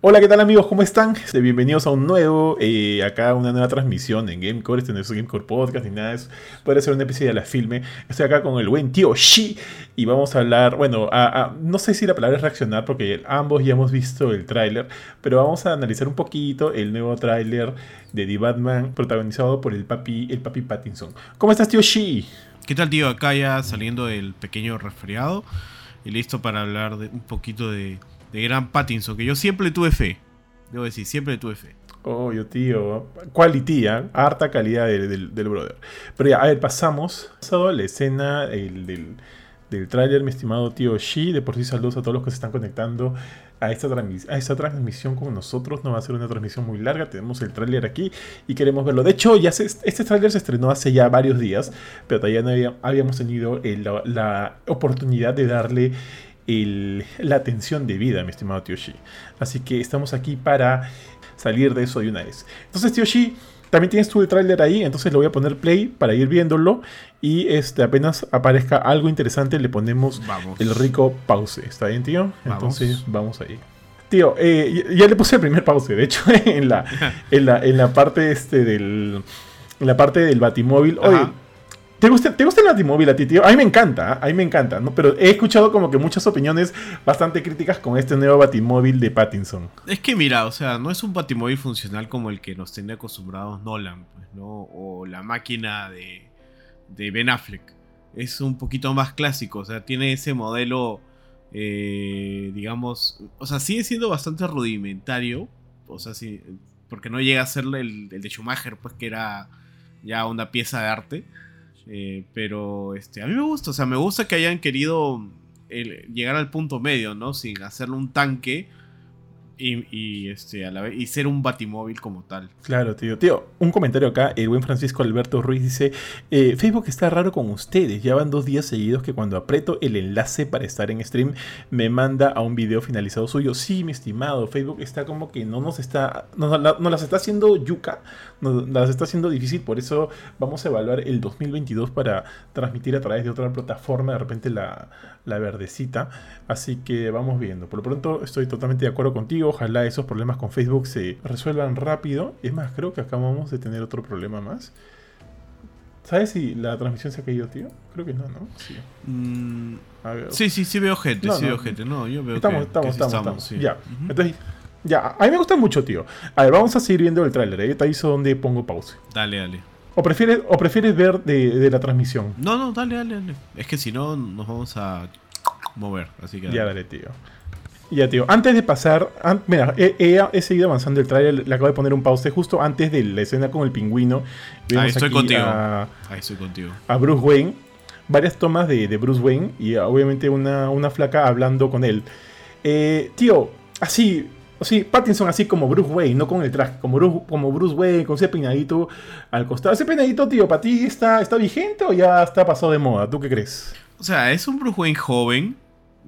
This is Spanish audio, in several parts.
Hola, ¿qué tal amigos? ¿Cómo están? Este, bienvenidos a un nuevo, eh, acá una nueva transmisión en Gamecore. Este no es Gamecore Podcast ni nada, es, puede ser un episodio de la filme. Estoy acá con el buen tío Shi y vamos a hablar, bueno, no sé si la palabra es reaccionar porque ambos ya hemos visto el tráiler, pero vamos a analizar un poquito el nuevo tráiler de The Batman protagonizado por el papi, el papi Pattinson. ¿Cómo estás, tío Shi? ¿Qué tal, tío? Acá ya saliendo del pequeño resfriado y listo para hablar de un poquito de de Gran Pattinson, que yo siempre tuve fe. Debo decir, siempre tuve fe. Oh, yo tío. Quality, ¿eh? harta calidad del, brother. Pero ya, a ver, pasamos. Pasado a la escena del, del tráiler, mi estimado tío Shi. De por sí, saludos a todos los que se están conectando a esta, a esta transmisión con nosotros. No va a ser una transmisión muy larga. Tenemos el tráiler aquí y queremos verlo. De hecho, ya este tráiler se estrenó hace ya varios días, pero todavía no habíamos tenido la oportunidad de darle la atención de vida, mi estimado Tioshi. Así que estamos aquí para salir de eso de una vez. Entonces, Tioshi, también tienes tu el tráiler ahí, entonces le voy a poner play para ir viéndolo. Y este, apenas aparezca algo interesante, le ponemos el rico pause. ¿Está bien, tío? Entonces, vamos ahí. Tío, eh, ya le puse el primer pause, de hecho, en la, en la, en la parte este del. En la parte del batimóvil. Oye, ¿Te gusta, ¿Te gusta el Batimóvil a ti, tío? A mí me encanta, ¿ah? a mí me encanta, ¿no? Pero he escuchado como que muchas opiniones bastante críticas con este nuevo Batimóvil de Pattinson. Es que mira, o sea, no es un Batimóvil funcional como el que nos tenía acostumbrados Nolan, pues, ¿no? O la máquina de, de Ben Affleck. Es un poquito más clásico, o sea, tiene ese modelo, eh, digamos, o sea, sigue siendo bastante rudimentario, o sea, sí, porque no llega a ser el, el de Schumacher, pues que era ya una pieza de arte. Eh, pero este, a mí me gusta, o sea, me gusta que hayan querido llegar al punto medio, ¿no? Sin hacerle un tanque y, este, a la vez, y ser un batimóvil como tal. Claro, tío. Tío, un comentario acá. El buen Francisco Alberto Ruiz dice: eh, Facebook está raro con ustedes. Ya van dos días seguidos que cuando aprieto el enlace para estar en stream me manda a un video finalizado suyo. Sí, mi estimado. Facebook está como que no nos está. Nos, las está haciendo yuca. Nos está haciendo difícil. Por eso vamos a evaluar el 2022 para transmitir a través de otra plataforma. De repente la, la verdecita. Así que vamos viendo. Por lo pronto estoy totalmente de acuerdo contigo Ojalá esos problemas con Facebook se resuelvan rápido. Es más, creo que acabamos de tener otro problema más. ¿Sabes si la transmisión se ha caído, tío? Creo que no, ¿no? Sí. Mm, sí, sí, sí veo gente, sí veo gente. No, yo veo estamos, estamos, estamos, estamos. Ya. Entonces, ya. A mí me gusta mucho, tío. A ver, vamos a seguir viendo el tráiler. Ahí te aviso donde pongo pause. Dale, dale. ¿O prefieres, o prefieres ver de, de, la transmisión? No, no, dale, dale, dale. Es que si no, nos vamos a mover. Así que Ya, dale, tío. Ya, tío. Antes de pasar. mira, he, seguido avanzando el trailer. Le acabo de poner un pause justo antes de la escena con el pingüino. Ahí estoy contigo. Ahí estoy contigo. A Bruce Wayne. Varias tomas de, Bruce Wayne. Y obviamente una, una flaca hablando con él. Eh, tío, así. Sí, Pattinson así como Bruce Wayne, no con el traje, como Bruce, como Bruce Wayne, con ese peinadito al costado. Ese peinadito, tío, ¿para ti está, está vigente o ya está pasado de moda? ¿Tú qué crees? O sea, es un Bruce Wayne joven,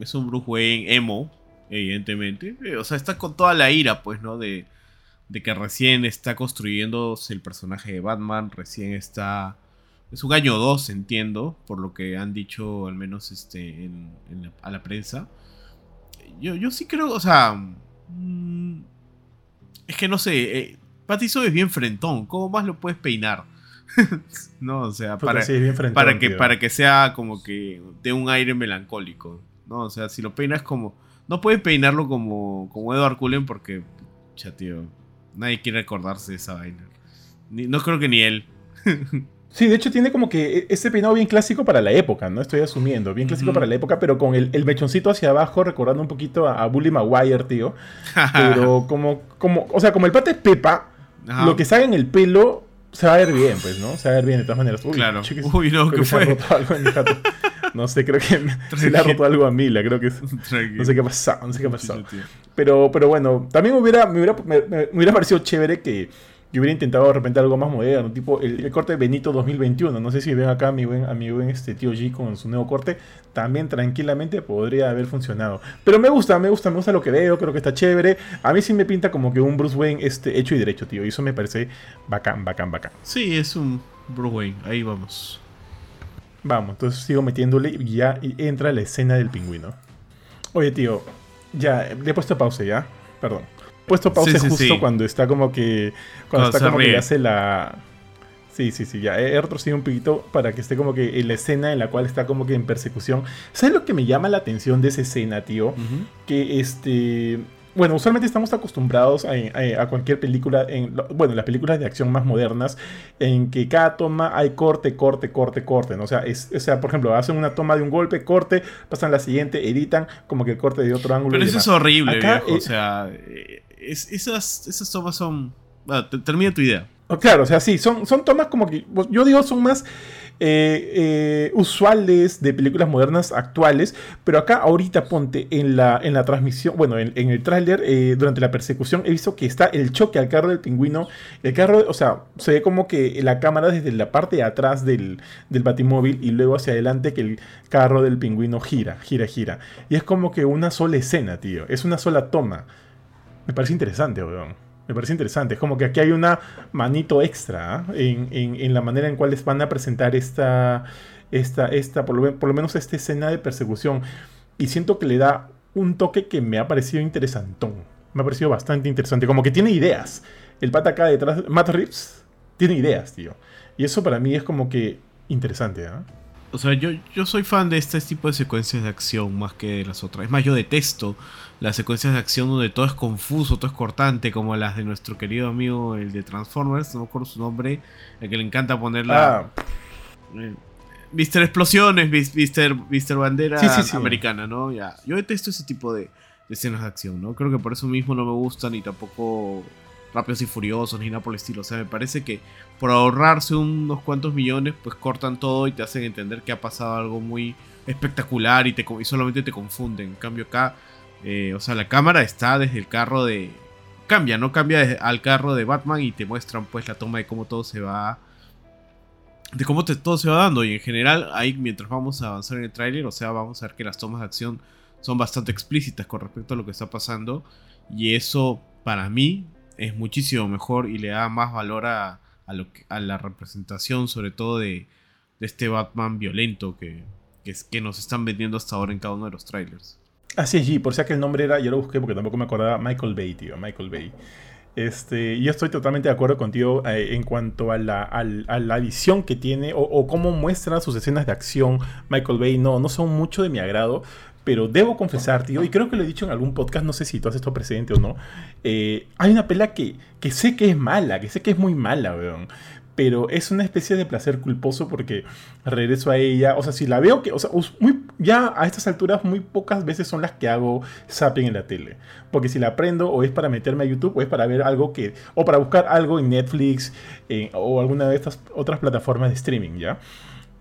es un Bruce Wayne emo, evidentemente. Eh, o sea, está con toda la ira, pues, ¿no? De, de que recién está construyéndose el personaje de Batman, recién está... Es un año 2, entiendo, por lo que han dicho al menos este, a la prensa. Yo, yo sí creo, o sea... Mm, es que no sé, eh, es bien frentón, ¿cómo más lo puedes peinar? no, o sea, para, para, que, para que sea como que de un aire melancólico. ¿no? O sea, si lo peinas como no puede peinarlo como, como Edward Cullen porque, ya tío, nadie quiere acordarse de esa vaina. no creo que ni él. Sí, de hecho tiene como que ese peinado bien clásico para la época, ¿no? Estoy asumiendo, bien clásico para la época, pero con el, mechoncito hacia abajo, recordando un poquito a, Bully Maguire, tío. pero como, como, o sea, como el pate es Pepa, lo que sale en el pelo se va a ver bien, pues, ¿no? Se va a ver bien de todas maneras. Uy, claro. Uy, no, ¿qué fue? No sé, creo que se le ha roto algo a Mila, creo que es, no sé qué ha pasado, no sé qué ha pasado. Pero, pero bueno, también me hubiera, me hubiera, me, hubiera parecido chévere que yo hubiera intentado de repente algo más moderno, tipo el, corte de Benito 2021. No sé si ven acá a mi buen, a mi buen este tío G con su nuevo corte. También tranquilamente podría haber funcionado. Pero me gusta, me gusta, me gusta lo que veo, creo que está chévere. A mí sí me pinta como que un Bruce Wayne este, hecho y derecho, tío. Y eso me parece bacán, bacán, bacán. Sí, es un Bruce Wayne, ahí vamos. Vamos, entonces sigo metiéndole y ya entra la escena del pingüino. Oye, tío, ya, le he puesto pausa ya. Perdón. Puesto pausa Sí, sí, justo sí. cuando está como que. Cuando, Cuando está como que ríe. hace la. Sí, sí, sí, ya. He retrocedido un poquito para que esté como que en la escena en la cual está como que en persecución. ¿Sabes lo que me llama la atención de esa escena, tío? Que este bueno, usualmente estamos acostumbrados a, a- a cualquier película, en, bueno, las películas de acción más modernas, en que cada toma hay corte, corte, corte, corte, ¿no? O sea, es, o sea, por ejemplo, hacen una toma de un golpe, corte, pasan a la siguiente, editan como que el corte de otro ángulo. Pero eso es horrible, Acá, viejo. eh, o sea, eh, es- esas, esas tomas son. Te- termina tu idea. Oh, Claro, o sea, sí, son, son tomas como que, pues, yo digo, son más eh, eh, usuales de películas modernas actuales, pero acá ahorita ponte en la, en la transmisión, bueno, en, en el tráiler, eh, durante la persecución, he visto que está el choque al carro del pingüino, el carro, o sea, se ve como que la cámara desde la parte de atrás del, del batimóvil y luego hacia adelante que el carro del pingüino gira, gira, gira. Y es como que una sola escena, tío, es una sola toma. Me parece interesante, weón. Me parece interesante. Es como que aquí hay una manito extra ¿ah? en, en- en la manera en cual les van a presentar esta, esta, esta por, lo, por lo menos esta escena de persecución. Y siento que le da un toque que me ha parecido interesantón. Me ha parecido bastante interesante. Como que tiene ideas. El pata acá detrás, Matt Reeves, tiene ideas, tío. Y eso para mí es como que interesante, ¿ah? O sea, yo, yo soy fan de este tipo de secuencias de acción más que de las otras. Es más, yo detesto las secuencias de acción donde todo es confuso, todo es cortante, como las de nuestro querido amigo, el de Transformers, no me acuerdo su nombre, el que le encanta poner la... Ah, eh, Mr. Explosiones, Mis- Mr. Mr. Bandera Sí, sí, sí. americana, ¿no? Ya. Yo detesto ese tipo de, de escenas de acción, ¿no? Creo que por eso mismo no me gustan ni tampoco Rápidos y Furiosos ni nada por el estilo. O sea, me parece que por ahorrarse unos cuantos millones, pues cortan todo y te hacen entender que ha pasado algo muy espectacular y, te, y solamente te confunden. En cambio acá, eh, o sea, la cámara está desde el carro de... Cambia, ¿no? Cambia al carro de Batman y te muestran pues la toma de cómo todo se va de cómo todo se va dando. Y en general, ahí mientras vamos a avanzar en el tráiler, o sea, vamos a ver que las tomas de acción son bastante explícitas con respecto a lo que está pasando. Y eso, para mí, es muchísimo mejor y le da más valor a, a lo a la representación, sobre todo de, de este Batman violento que, que, nos están vendiendo hasta ahora en cada uno de los trailers. Así es, G, por si que el nombre era, yo lo busqué porque tampoco me acordaba, Michael Bay, tío, Michael Bay. Este, y yo estoy totalmente de acuerdo contigo eh, en cuanto a la, a la visión que tiene o, o cómo muestra sus escenas de acción Michael Bay. No, no son mucho de mi agrado, pero debo confesar, tío, y creo que lo he dicho en algún podcast, no sé si tú has estado presente o no. eh, hay una pela que, que sé que es mala, que sé que es muy mala, weón. Pero es una especie de placer culposo porque regreso a ella. O sea, si la veo que. O sea, muy, ya a estas alturas, muy pocas veces son las que hago zapping en la tele. Porque si la prendo, o es para meterme a YouTube, o es para ver algo que. O para buscar algo en Netflix, eh, o alguna de estas otras plataformas de streaming, ¿ya?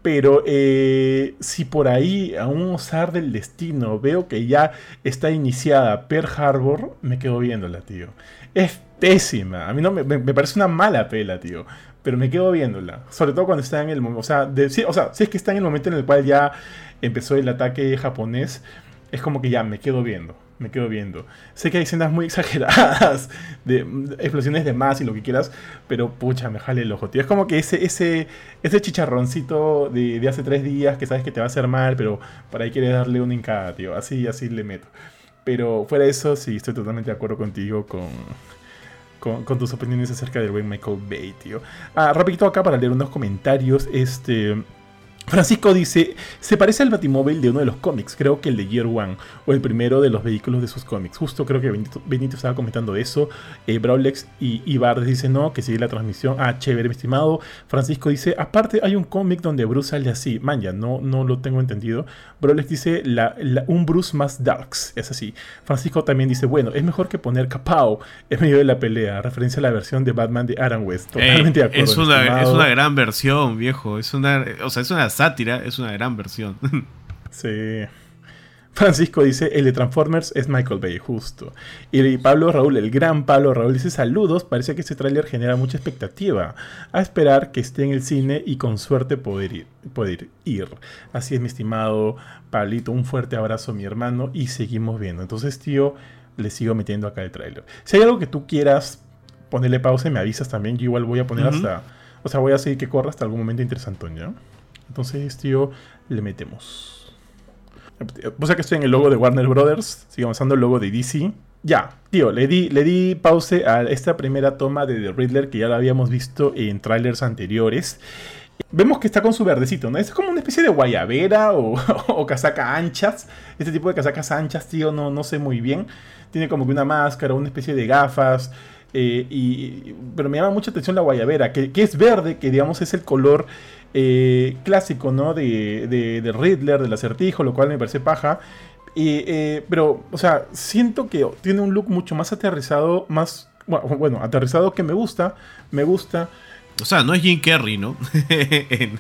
Pero eh, si por ahí, a un osar del destino, veo que ya está iniciada Pearl Harbor, me quedo viéndola, tío. Es pésima. A mí no me, me- parece una mala pela, tío. Pero me quedo viéndola. Sobre todo cuando está en el momento. Sea, sí, o sea, si es que está en el momento en el cual ya empezó el ataque japonés, es como que ya me quedo viendo. Me quedo viendo. Sé que hay escenas muy exageradas, de, explosiones de más y lo que quieras, pero pucha, me jale el ojo, tío. Es como que ese, ese, ese chicharroncito de, de hace tres días que sabes que te va a hacer mal, pero por ahí quieres darle una hincada, tío. Así, así le meto. Pero fuera de eso, sí, estoy totalmente de acuerdo contigo con, con, con tus opiniones acerca del buen Michael Bay, tío. Ah, rapidito acá para leer unos comentarios. Este. Francisco dice, se parece al batimóvil de uno de los cómics, creo que el de Year One, o el primero de los vehículos de sus cómics. Justo creo que Benito, Benito estaba comentando eso. Eh, Brawlex y Ibar dice no, que sigue la transmisión. Ah, chévere, mi estimado. Francisco dice, aparte hay un cómic donde Bruce sale así. Man, ya no, no lo tengo entendido. Brawlex dice, la- la- un Bruce más darks, es así. Francisco también dice, bueno, es mejor que poner Capao en medio de la pelea, referencia a la versión de Batman de Adam West. Totalmente de acuerdo. es, una, es una gran versión, viejo. Es una, o sea, es una sátira, es una gran versión. Sí. Francisco dice, el de Transformers es Michael Bay, justo. Y Pablo Raúl, el gran Pablo Raúl, dice, saludos, parece que este tráiler genera mucha expectativa. A esperar que esté en el cine y con suerte poder ir, poder ir. Así es, mi estimado Pablito, un fuerte abrazo, mi hermano, y seguimos viendo. Entonces, tío, le sigo metiendo acá el tráiler. Si hay algo que tú quieras ponerle pausa me avisas también, yo igual voy a poner hasta... O sea, voy a seguir que corra hasta algún momento interesante, ¿ya? Entonces, tío, le metemos. Sea que estoy en el logo de Warner Brothers. Sigue avanzando el logo de DC. ya, tío, le di, le di pause a esta primera toma de The Riddler que ya la habíamos visto en trailers anteriores. Vemos que está con su verdecito, ¿no? Es como una especie de guayabera o, o casaca anchas. Este tipo de casacas anchas, tío, no, no sé muy bien. Tiene como que una máscara, una especie de gafas. Eh, y, pero me llama mucha atención la guayabera, que, que es verde, que digamos es el color eh, clásico, ¿no? De, de, de, Riddler, del acertijo, lo cual me parece paja. Eh, pero, o sea, siento que tiene un look mucho más aterrizado, más, bueno, aterrizado que me gusta, me gusta. O sea, no es Jim Carrey, ¿no? en,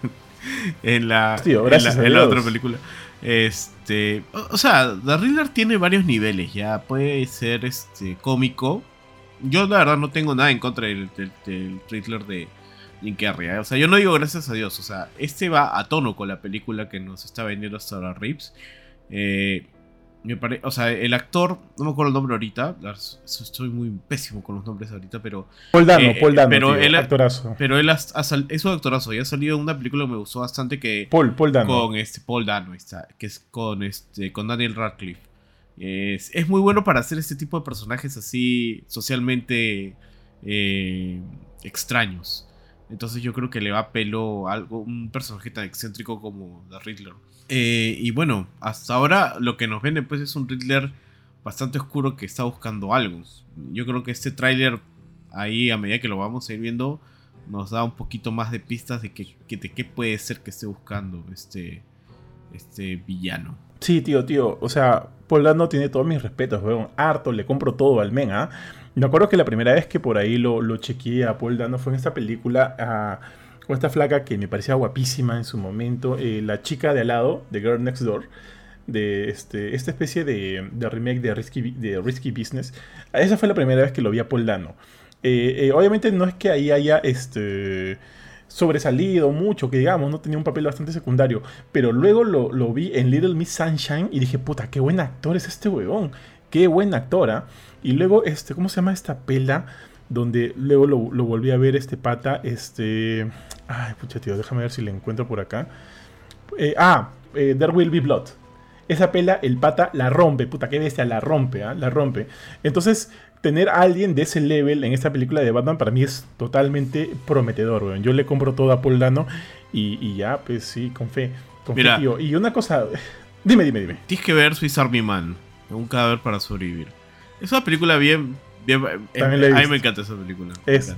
en, la, Tío, en, la, en la otra película. Este, o, sea, The Riddler tiene varios niveles, ya puede ser este cómico. Yo la verdad no tengo nada en contra del, del, del Riddler de Jim Carrey. ¿eh? O sea, yo no digo gracias a Dios. O sea, este va a tono con la película que nos está vendiendo hasta ahora Rips. Eh, me pare... O sea, el actor, no me acuerdo el nombre ahorita, estoy muy pésimo con los nombres ahorita, pero... Paul Dano, eh, Paul Dano, pero tío, él, actorazo. Pero él ha, ha sal... es un actorazo y ha salido en una película que me gustó bastante que... Paul, Paul Dano. Con este, Paul Dano, está, que es con, este, con Daniel Radcliffe. Es, es muy bueno para hacer este tipo de personajes así socialmente eh, extraños. Entonces yo creo que le va a pelo algo, un personaje tan excéntrico como The Riddler. Eh, y bueno, hasta ahora lo que nos vende pues es un Riddler bastante oscuro que está buscando algo. Yo creo que este tráiler ahí a medida que lo vamos a ir viendo nos da un poquito más de pistas de, qué puede ser que esté buscando este, este villano. Sí, tío, tío. O sea, Paul Dano tiene todos mis respetos, weón. Harto, le compro todo al men, ¿ah? Me acuerdo que la primera vez que por ahí lo, lo chequeé a Paul Dano fue en esta película uh, con esta flaca que me parecía guapísima en su momento, eh, La chica de al lado, de Girl Next Door, de este, esta especie de, remake de Risky, Business. Esa fue la primera vez que lo vi a Paul Dano. Eh, eh, obviamente no es que ahí haya este sobresalido mucho, que digamos, no tenía un papel bastante secundario. Pero luego lo, lo, vi en Little Miss Sunshine y dije, puta, qué buen actor es este huevón. Qué buen actora. Y luego, este, ¿cómo se llama esta pela? Donde luego lo, lo, volví a ver este pata. Este. Ay, pucha, tío, déjame ver si le encuentro por acá. Eh, ah, eh, There Will Be Blood. Esa pela, el pata la rompe, puta, qué bestia, la rompe, ¿eh? la rompe. Entonces, tener a alguien de ese level en esta película de Batman para mí es totalmente prometedor, weón. Yo le compro todo a Paul Dano y, y ya, pues sí, con fe. Con Mira, fe, tío. Y una cosa. Dime, dime, dime. Tienes que ver Swiss Army Man, un cadáver para sobrevivir. Es una película bien. bien eh, a mí me encanta esa película. Es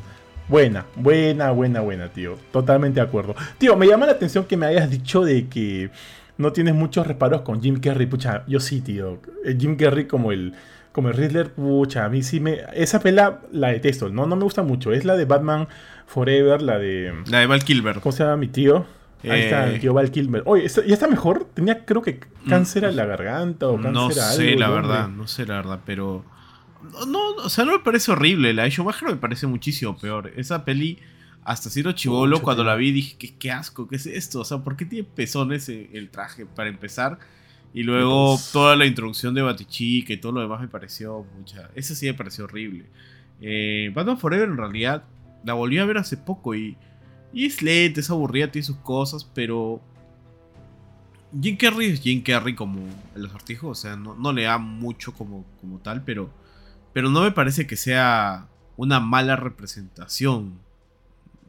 buena, buena, buena, buena, tío. Totalmente de acuerdo. Tío, me llama la atención que me hayas dicho de que no tienes muchos reparos con Jim Carrey. Pucha, yo sí, tío. Jim Carrey como el. Como el Riddler, pucha, a mí sí me. Esa pela la detesto, no, no me gusta mucho. Es la de Batman Forever, la de. La de Val Kilmer. ¿Cómo se llama mi tío? Ahí está, el tío Val Kilmer. Oye, ¿ya está mejor? Tenía, creo que, cáncer a la garganta o cáncer no a algo. No sé, la verdad, no sé la verdad, pero. No, o sea, no me parece horrible. La de Schumacher me parece muchísimo peor. Esa peli, hasta siendo chivolo, Mucho, cuando tío. la vi dije, ¿qué, qué asco, ¿qué es esto? O sea, ¿por qué tiene pezones el, traje para empezar? Y luego Pues- toda la introducción de Batichica y todo lo demás me pareció mucha. Esa sí me pareció horrible. Eh, Batman Forever en realidad la volví a ver hace poco y, y es lenta, es aburrida, tiene sus cosas, pero Jim Carrey es Jim Carrey como el acertijo, o sea, no, le da mucho como, tal, pero, no me parece que sea una mala representación,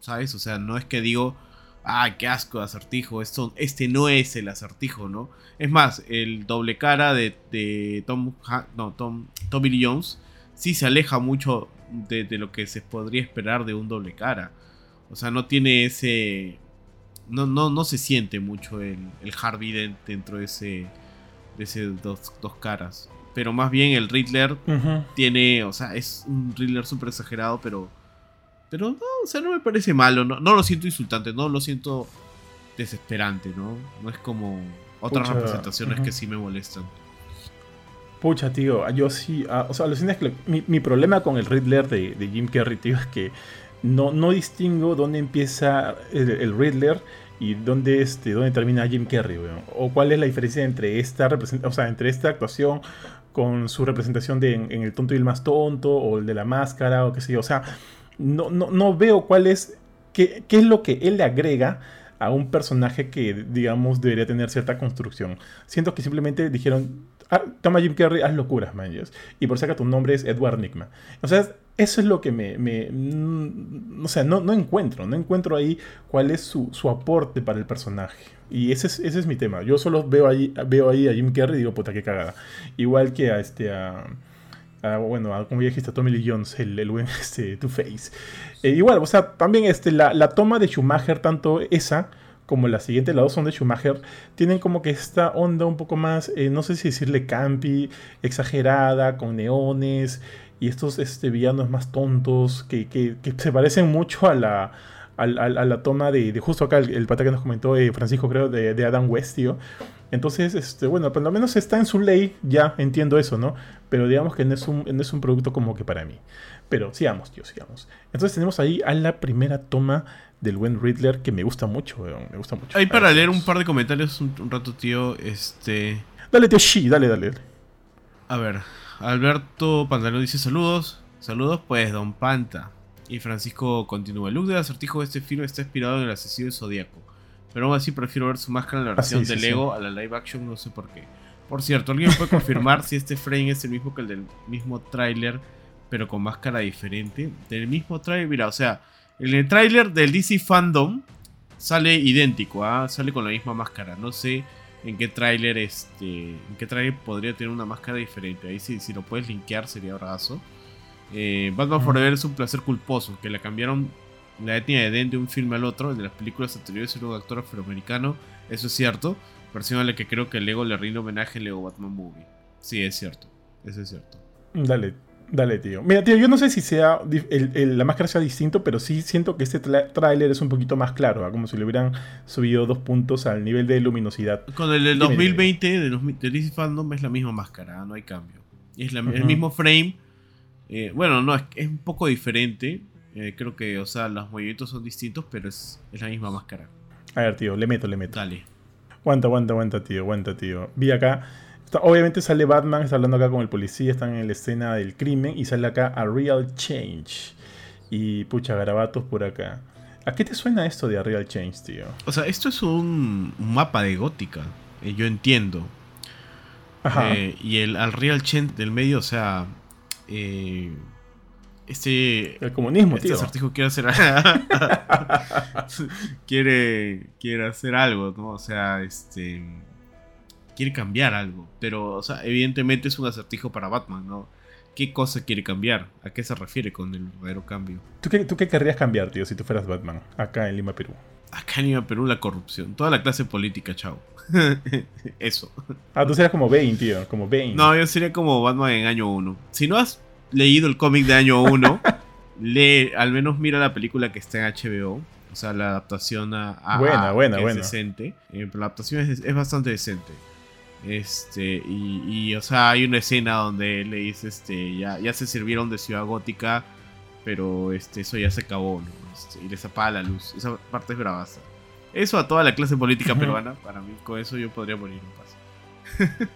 ¿sabes? O sea, no es que digo, ah, qué asco de acertijo, esto, este no es el acertijo, ¿no? Es más, el doble cara de, Tom, no, Tom, Tommy Lee Jones sí se aleja mucho de lo que se podría esperar de un doble cara. O sea, no tiene ese. No, no, no se siente mucho el, el Harvey Dent dentro de ese. de ese dos, dos caras. Pero más bien el Riddler tiene. O sea, es un Riddler súper exagerado, pero. Pero no, o sea, no me parece malo. No, no lo siento insultante, no lo siento desesperante, ¿no? No es como otras Pucha, representaciones que sí me molestan. Pucha, tío, yo sí. ah, o sea, lo cierto es que mi, mi problema con el Riddler de, de Jim Carrey, tío, es que no, no distingo dónde empieza el, el Riddler y dónde, este, dónde termina Jim Carrey. O cuál es la diferencia entre esta, o sea, entre esta actuación con su representación de en, El tonto y el más tonto, o el de la máscara, o qué sé yo. O sea, no, no, no veo cuál es. Qué, qué es lo que él le agrega a un personaje que, digamos, debería tener cierta construcción. Siento que simplemente dijeron, ah, toma Jim Carrey, haz locuras, man. Y por si tu nombre es Edward Nigma. O sea, eso es lo que me. me mm, o sea, no, encuentro. No encuentro ahí cuál es su, su aporte para el personaje. Y ese es, ese es mi tema. Yo solo veo ahí, veo ahí a Jim Carrey y digo, puta, qué cagada. Igual que a este. A, bueno, a, como ya dijiste, a Tommy Lee Jones, el, el buen este, Two-Face. Eh, igual, o sea, también este, la, la toma de Schumacher, tanto esa como la siguiente, la dos son de Schumacher, tienen como que esta onda un poco más, eh, no sé si decirle campi, exagerada, con neones y estos este, villanos más tontos que, que, se parecen mucho a la, a, la toma de, justo acá el, pata que nos comentó eh, Francisco, creo, de, de, Adam West, tío. Entonces, este, bueno, por lo menos está en su ley, ya entiendo eso, ¿no? Pero digamos que no es un, no es un producto como que para mí. Pero sigamos, tío, sigamos. Entonces tenemos ahí a la primera toma del buen Riddler que me gusta mucho, me gusta mucho. Ahí para leer un par de comentarios un, un rato, tío, este... Dale, tío, sí, dale, dale, dale. A ver, Alberto Pantalón dice saludos. Saludos, pues, Don Panta. Y Francisco continúa. El look del acertijo de este film está inspirado en el asesino del Zodíaco. Pero aún así prefiero ver su máscara en la ah, versión de Lego a la live action, no sé por qué. Por cierto, ¿alguien puede confirmar si este frame es el mismo que el del mismo tráiler, pero con máscara diferente? Del mismo tráiler, mira, o sea, en el tráiler del DC Fandom sale idéntico, ¿ah? sale con la misma máscara. No sé en qué tráiler este, en qué tráiler podría tener una máscara diferente. Ahí sí, si lo puedes linkear sería brazo. Eh, Batman Forever es un placer culposo, que le cambiaron la etnia de Den de un filme al otro, de las películas anteriores era un actor afroamericano, eso es cierto, versión a la que creo que Lego le rinde homenaje en Lego Batman Movie. Sí, es cierto, eso es cierto. Dale, Dale, tío. Mira, tío, yo no sé si sea la máscara sea distinto, pero sí siento que este tráiler es un poquito más claro, como si le hubieran subido dos puntos al nivel de luminosidad. Con el del 2020 de, de DC Fandom es la misma máscara, no hay cambio. Es el mismo frame. Eh, bueno, no, es, es, un poco diferente. Eh, creo que, o sea, los movimientos son distintos, pero es, es la misma máscara. A ver, tío, le meto, le meto. Dale. Aguanta, aguanta, aguanta, tío, aguanta, tío. Vi acá obviamente sale Batman, está hablando acá con el policía, están en la escena del crimen y sale acá a Real Change. Y pucha, garabatos por acá. ¿A qué te suena esto de a Real Change, tío? O sea, esto es un, mapa de gótica. Eh, yo entiendo. Ajá. Eh, y el al Real Change del medio, o sea. Eh, este. El comunismo, este tío. quiere hacer. quiere. Quiere hacer algo, ¿no? O sea, este quiere cambiar algo. Pero, o sea, evidentemente es un acertijo para Batman, ¿no? ¿Qué cosa quiere cambiar? ¿A qué se refiere con el verdadero cambio? ¿Tú qué, ¿Tú qué querrías cambiar, tío, si tú fueras Batman, acá en Lima, Perú? Acá en Lima, Perú, la corrupción. Toda la clase política, chao. Eso. Ah, tú serías como Bane, tío, como Bane. No, yo sería como Batman en año 1. Si no has leído el cómic de año 1, lee, al menos mira la película que está en HBO. O sea, la adaptación a. a buena, buena, buena. Es decente. Eh, la adaptación es bastante decente. Este, y, o sea, hay una escena donde le dice, este, ya, ya se sirvieron de Ciudad Gótica, pero este, eso ya se acabó, este, y les apaga la luz. Esa parte es bravaza. Eso a toda la clase política peruana, para mí, con eso yo podría morir en paz.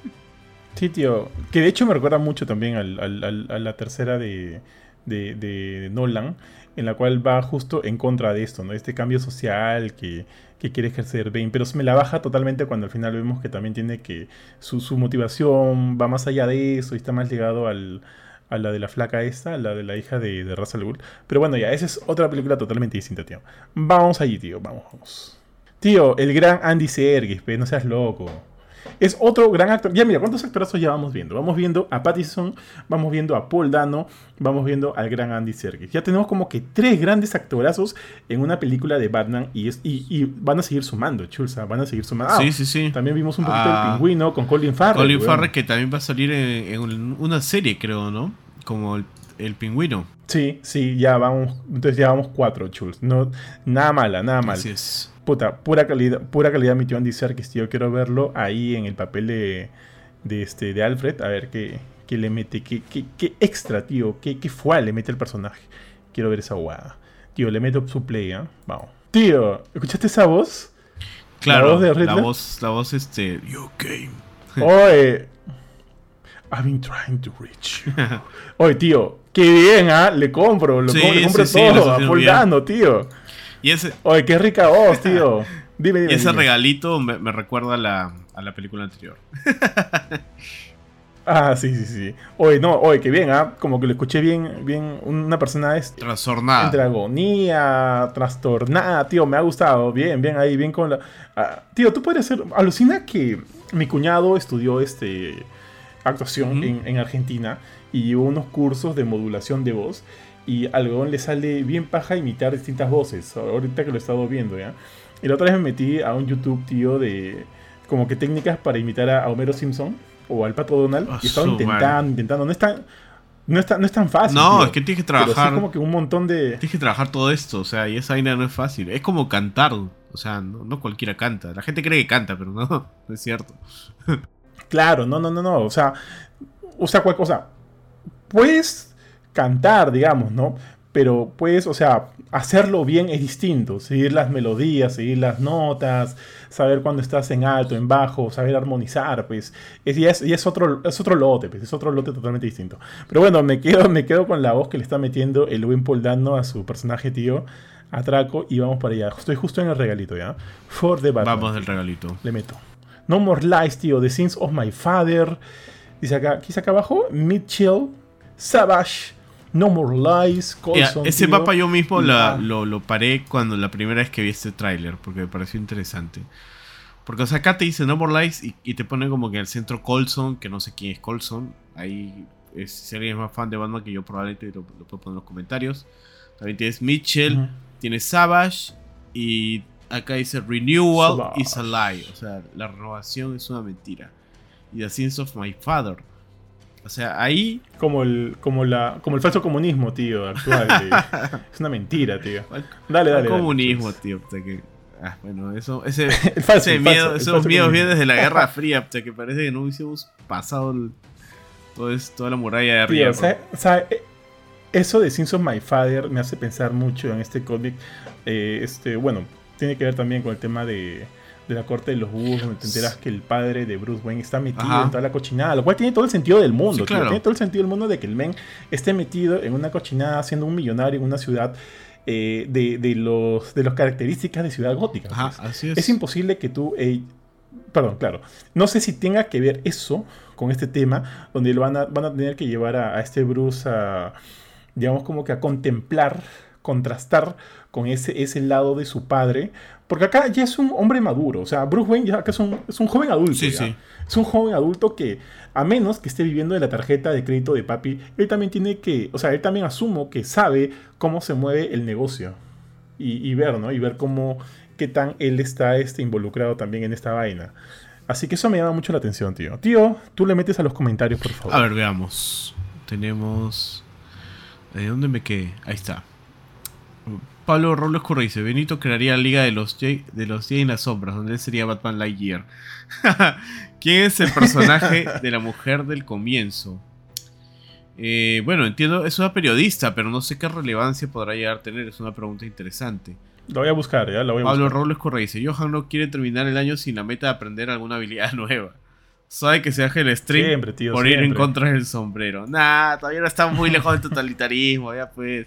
sí, tío, que de hecho me recuerda mucho también al, a la tercera de, de, de Nolan, en la cual va justo en contra de esto, ¿no? Este cambio social que, quiere ejercer Bane, pero se me la baja totalmente cuando al final vemos que también tiene que su, motivación va más allá de eso y está más ligado al, a la de la flaca esta, a la de la hija de, de Russell Pero bueno, ya, esa es otra película totalmente distinta, tío. Vamos allí, tío, vamos, vamos. Tío, el gran Andy Serkis, no seas loco. Es otro gran actor. Ya mira, ¿cuántos actorazos ya vamos viendo? Vamos viendo a Pattison, vamos viendo a Paul Dano, vamos viendo al gran Andy Serkis. Ya tenemos como que tres grandes actorazos en una película de Batman y, y, van a seguir sumando, Chulsa, van a seguir sumando. sí, sí, sí. También vimos un poquito del ah. pingüino con Colin Farrell. Colin Farrell que también va a salir en, una serie, creo, ¿no? Como el, pingüino. Sí, sí, ya vamos. Entonces ya vamos cuatro, Chuls. No, nada mala, nada mal. Así es puta, pura calidad, pura calidad mi tío Andy Serkis, tío. Quiero verlo ahí en el papel de, de, este, de Alfred, a ver qué, qué le mete, qué, qué, qué, extra, tío, qué, qué fue le mete el personaje. Quiero ver esa guada. Tío, le meto su play, ¿eh? Vamos. Tío, ¿escuchaste esa voz? Claro, la voz, de la voz, la voz, este, you came. Oye, I've been trying to reach you. Oye, tío, qué bien, ¿ah? Le compro, lo le compro todo, a tío. Y ese... Oye, qué rica voz, tío. Dime, dime. ese regalito me, recuerda a la, a la película anterior. Ah, sí, sí, sí. Oye, no, oye, que bien, ¿ah? Como que lo escuché bien, bien, una persona es Trastornada. entre agonía, trastornada, tío, me ha gustado, bien, bien ahí, bien con la... Ah, tío, tú puedes ser... Alucina que mi cuñado estudió este actuación en, en Argentina y llevó unos cursos de modulación de voz y al huevón le sale bien paja imitar distintas voces, ahorita que lo he estado viendo, ¿ya? Y la otra vez me metí a un YouTube, tío, de como que técnicas para imitar a Homero Simpson o al Pato Donald Ah, y estaba intentando, intentando, no es tan... No es tan, no es tan fácil. No, tío, es que tienes que pero sí trabajar. es como que un montón de... Tienes que trabajar todo esto, o sea, y esa vaina no es fácil. Es como cantar, o sea, no, no cualquiera canta. La gente cree que canta, pero no, no es cierto. Claro, no, no, no, no. O sea, o sea, cual cosa. Puedes cantar, digamos, ¿no? Pero puedes, o sea, hacerlo bien es distinto. Seguir las melodías, seguir las notas, saber cuándo estás en alto, en bajo, saber armonizar, pues. Es, y es, y es otro, es otro lote, pues. Es otro lote totalmente distinto. Pero bueno, me quedo, me quedo con la voz que le está metiendo el buen Paul Dano a su personaje tío, Atraco, y vamos para allá. Estoy justo en el regalito, ¿ya? For the Batman. Vamos del regalito. Le meto. No More Lies, tío. The Sins of My Father. Dice acá, ¿qué dice acá abajo? Mitchell, Savage, No More Lies, Mira, Coulson. ese tío. mapa yo mismo la- Ah. lo, lo paré cuando la primera vez que vi este tráiler, porque me pareció interesante. Porque, o sea, acá te dice No More Lies y, y te pone como que en el centro Colson, que no sé quién es Colson. Ahí, es- si alguien es más fan de Batman que yo, probablemente lo, lo puedo poner en los comentarios. También tienes Mitchell, tienes Savage y acá dice Renewal Savage. is a lie. O sea, la renovación es una mentira. Y The Sins of My Father. O sea, ahí Como el, como, la, como el falso comunismo, tío, actual. tío. es una mentira, tío. Dale, dale. el dale, comunismo, chicos. tío. que- ah, bueno, eso, ese, El falso, ese el miedo, falso, esos miedos vienen desde la Guerra Fría, que parece que no hubiésemos pasado el- todo es- toda la muralla de arriba. Tío. Eh, Eso de Sins of My Father me hace pensar mucho en este cómic. eh, este, bueno, tiene que ver también con el tema de, de la corte de los búhos, donde te enteras que el padre de Bruce Wayne está metido Ajá. en toda la cochinada, lo cual tiene todo el sentido del mundo. Sí, tío, claro. Tiene todo el sentido del mundo de que el men esté metido en una cochinada, siendo un millonario en una ciudad eh, de, de los, de las características de ciudad gótica. Ajá, pues. así es. Es imposible que tú. eh, perdón, claro. No sé si tenga que ver eso con este tema, donde lo van a, van a tener que llevar a, a este Bruce a. Digamos, como que a contemplar, contrastar con ese, ese lado de su padre. Porque acá ya es un hombre maduro. O sea, Bruce Wayne ya acá es un, es un joven adulto. Sí, ya. sí. Es un joven adulto que, a menos que esté viviendo de la tarjeta de crédito de papi, él también tiene que. O sea, él también asumo que sabe cómo se mueve el negocio. Y, y ver, ¿no? Y ver cómo. qué tan él está este, involucrado también en esta vaina. Así que eso me llama mucho la atención, tío. Tío, tú le metes a los comentarios, por favor. A ver, veamos. Tenemos. ¿De dónde me quedé? Ahí está. Pablo Robles Curra dice: Benito crearía la Liga de los J, de los J en las sombras, donde él sería Batman Lightyear. ¿Quién es el personaje de la mujer del comienzo? Eh, bueno, entiendo, es una periodista, pero no sé qué relevancia podrá llegar a tener. Es una pregunta interesante. Lo voy a buscar, ya, lo voy a Pablo buscar. Robles Correa dice: Johan no quiere terminar el año sin la meta de aprender alguna habilidad nueva. Sabe que se baje el stream Siempre, tío, por ir en contra del sombrero. Nah, todavía no está muy lejos del totalitarismo. Ya pues.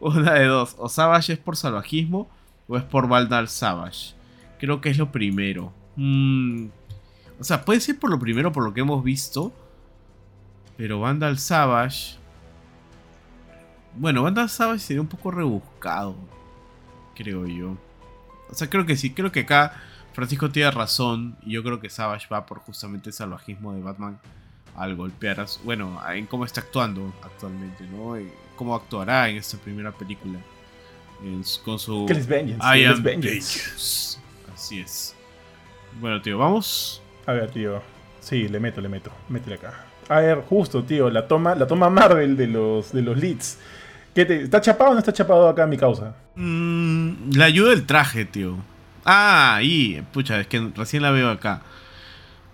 Una de dos. O Savage es por salvajismo o es por Vandal Savage. Creo que es lo primero. Mm, o sea, puede ser por lo primero, por lo que hemos visto. Pero Vandal Savage. Bueno, Vandal Savage sería un poco rebuscado. Creo yo. O sea, creo que sí. Creo que acá Francisco tiene razón. Y yo creo que Savage va por justamente el salvajismo de Batman al golpear a Bueno, en cómo está actuando actualmente, ¿no? Cómo actuará en esta primera película. Con su. Les vengeance, I les am vengeance. vengeance. Así es. Bueno, tío, vamos. A ver, tío. Sí, le meto, le meto. Métele acá. A ver, justo, tío. La toma, la toma Marvel de los, de los leads. ¿Qué te, ¿Está chapado o no está chapado acá mi causa? Mm, la ayuda del traje, tío. Ah, y pucha, es que recién la veo acá.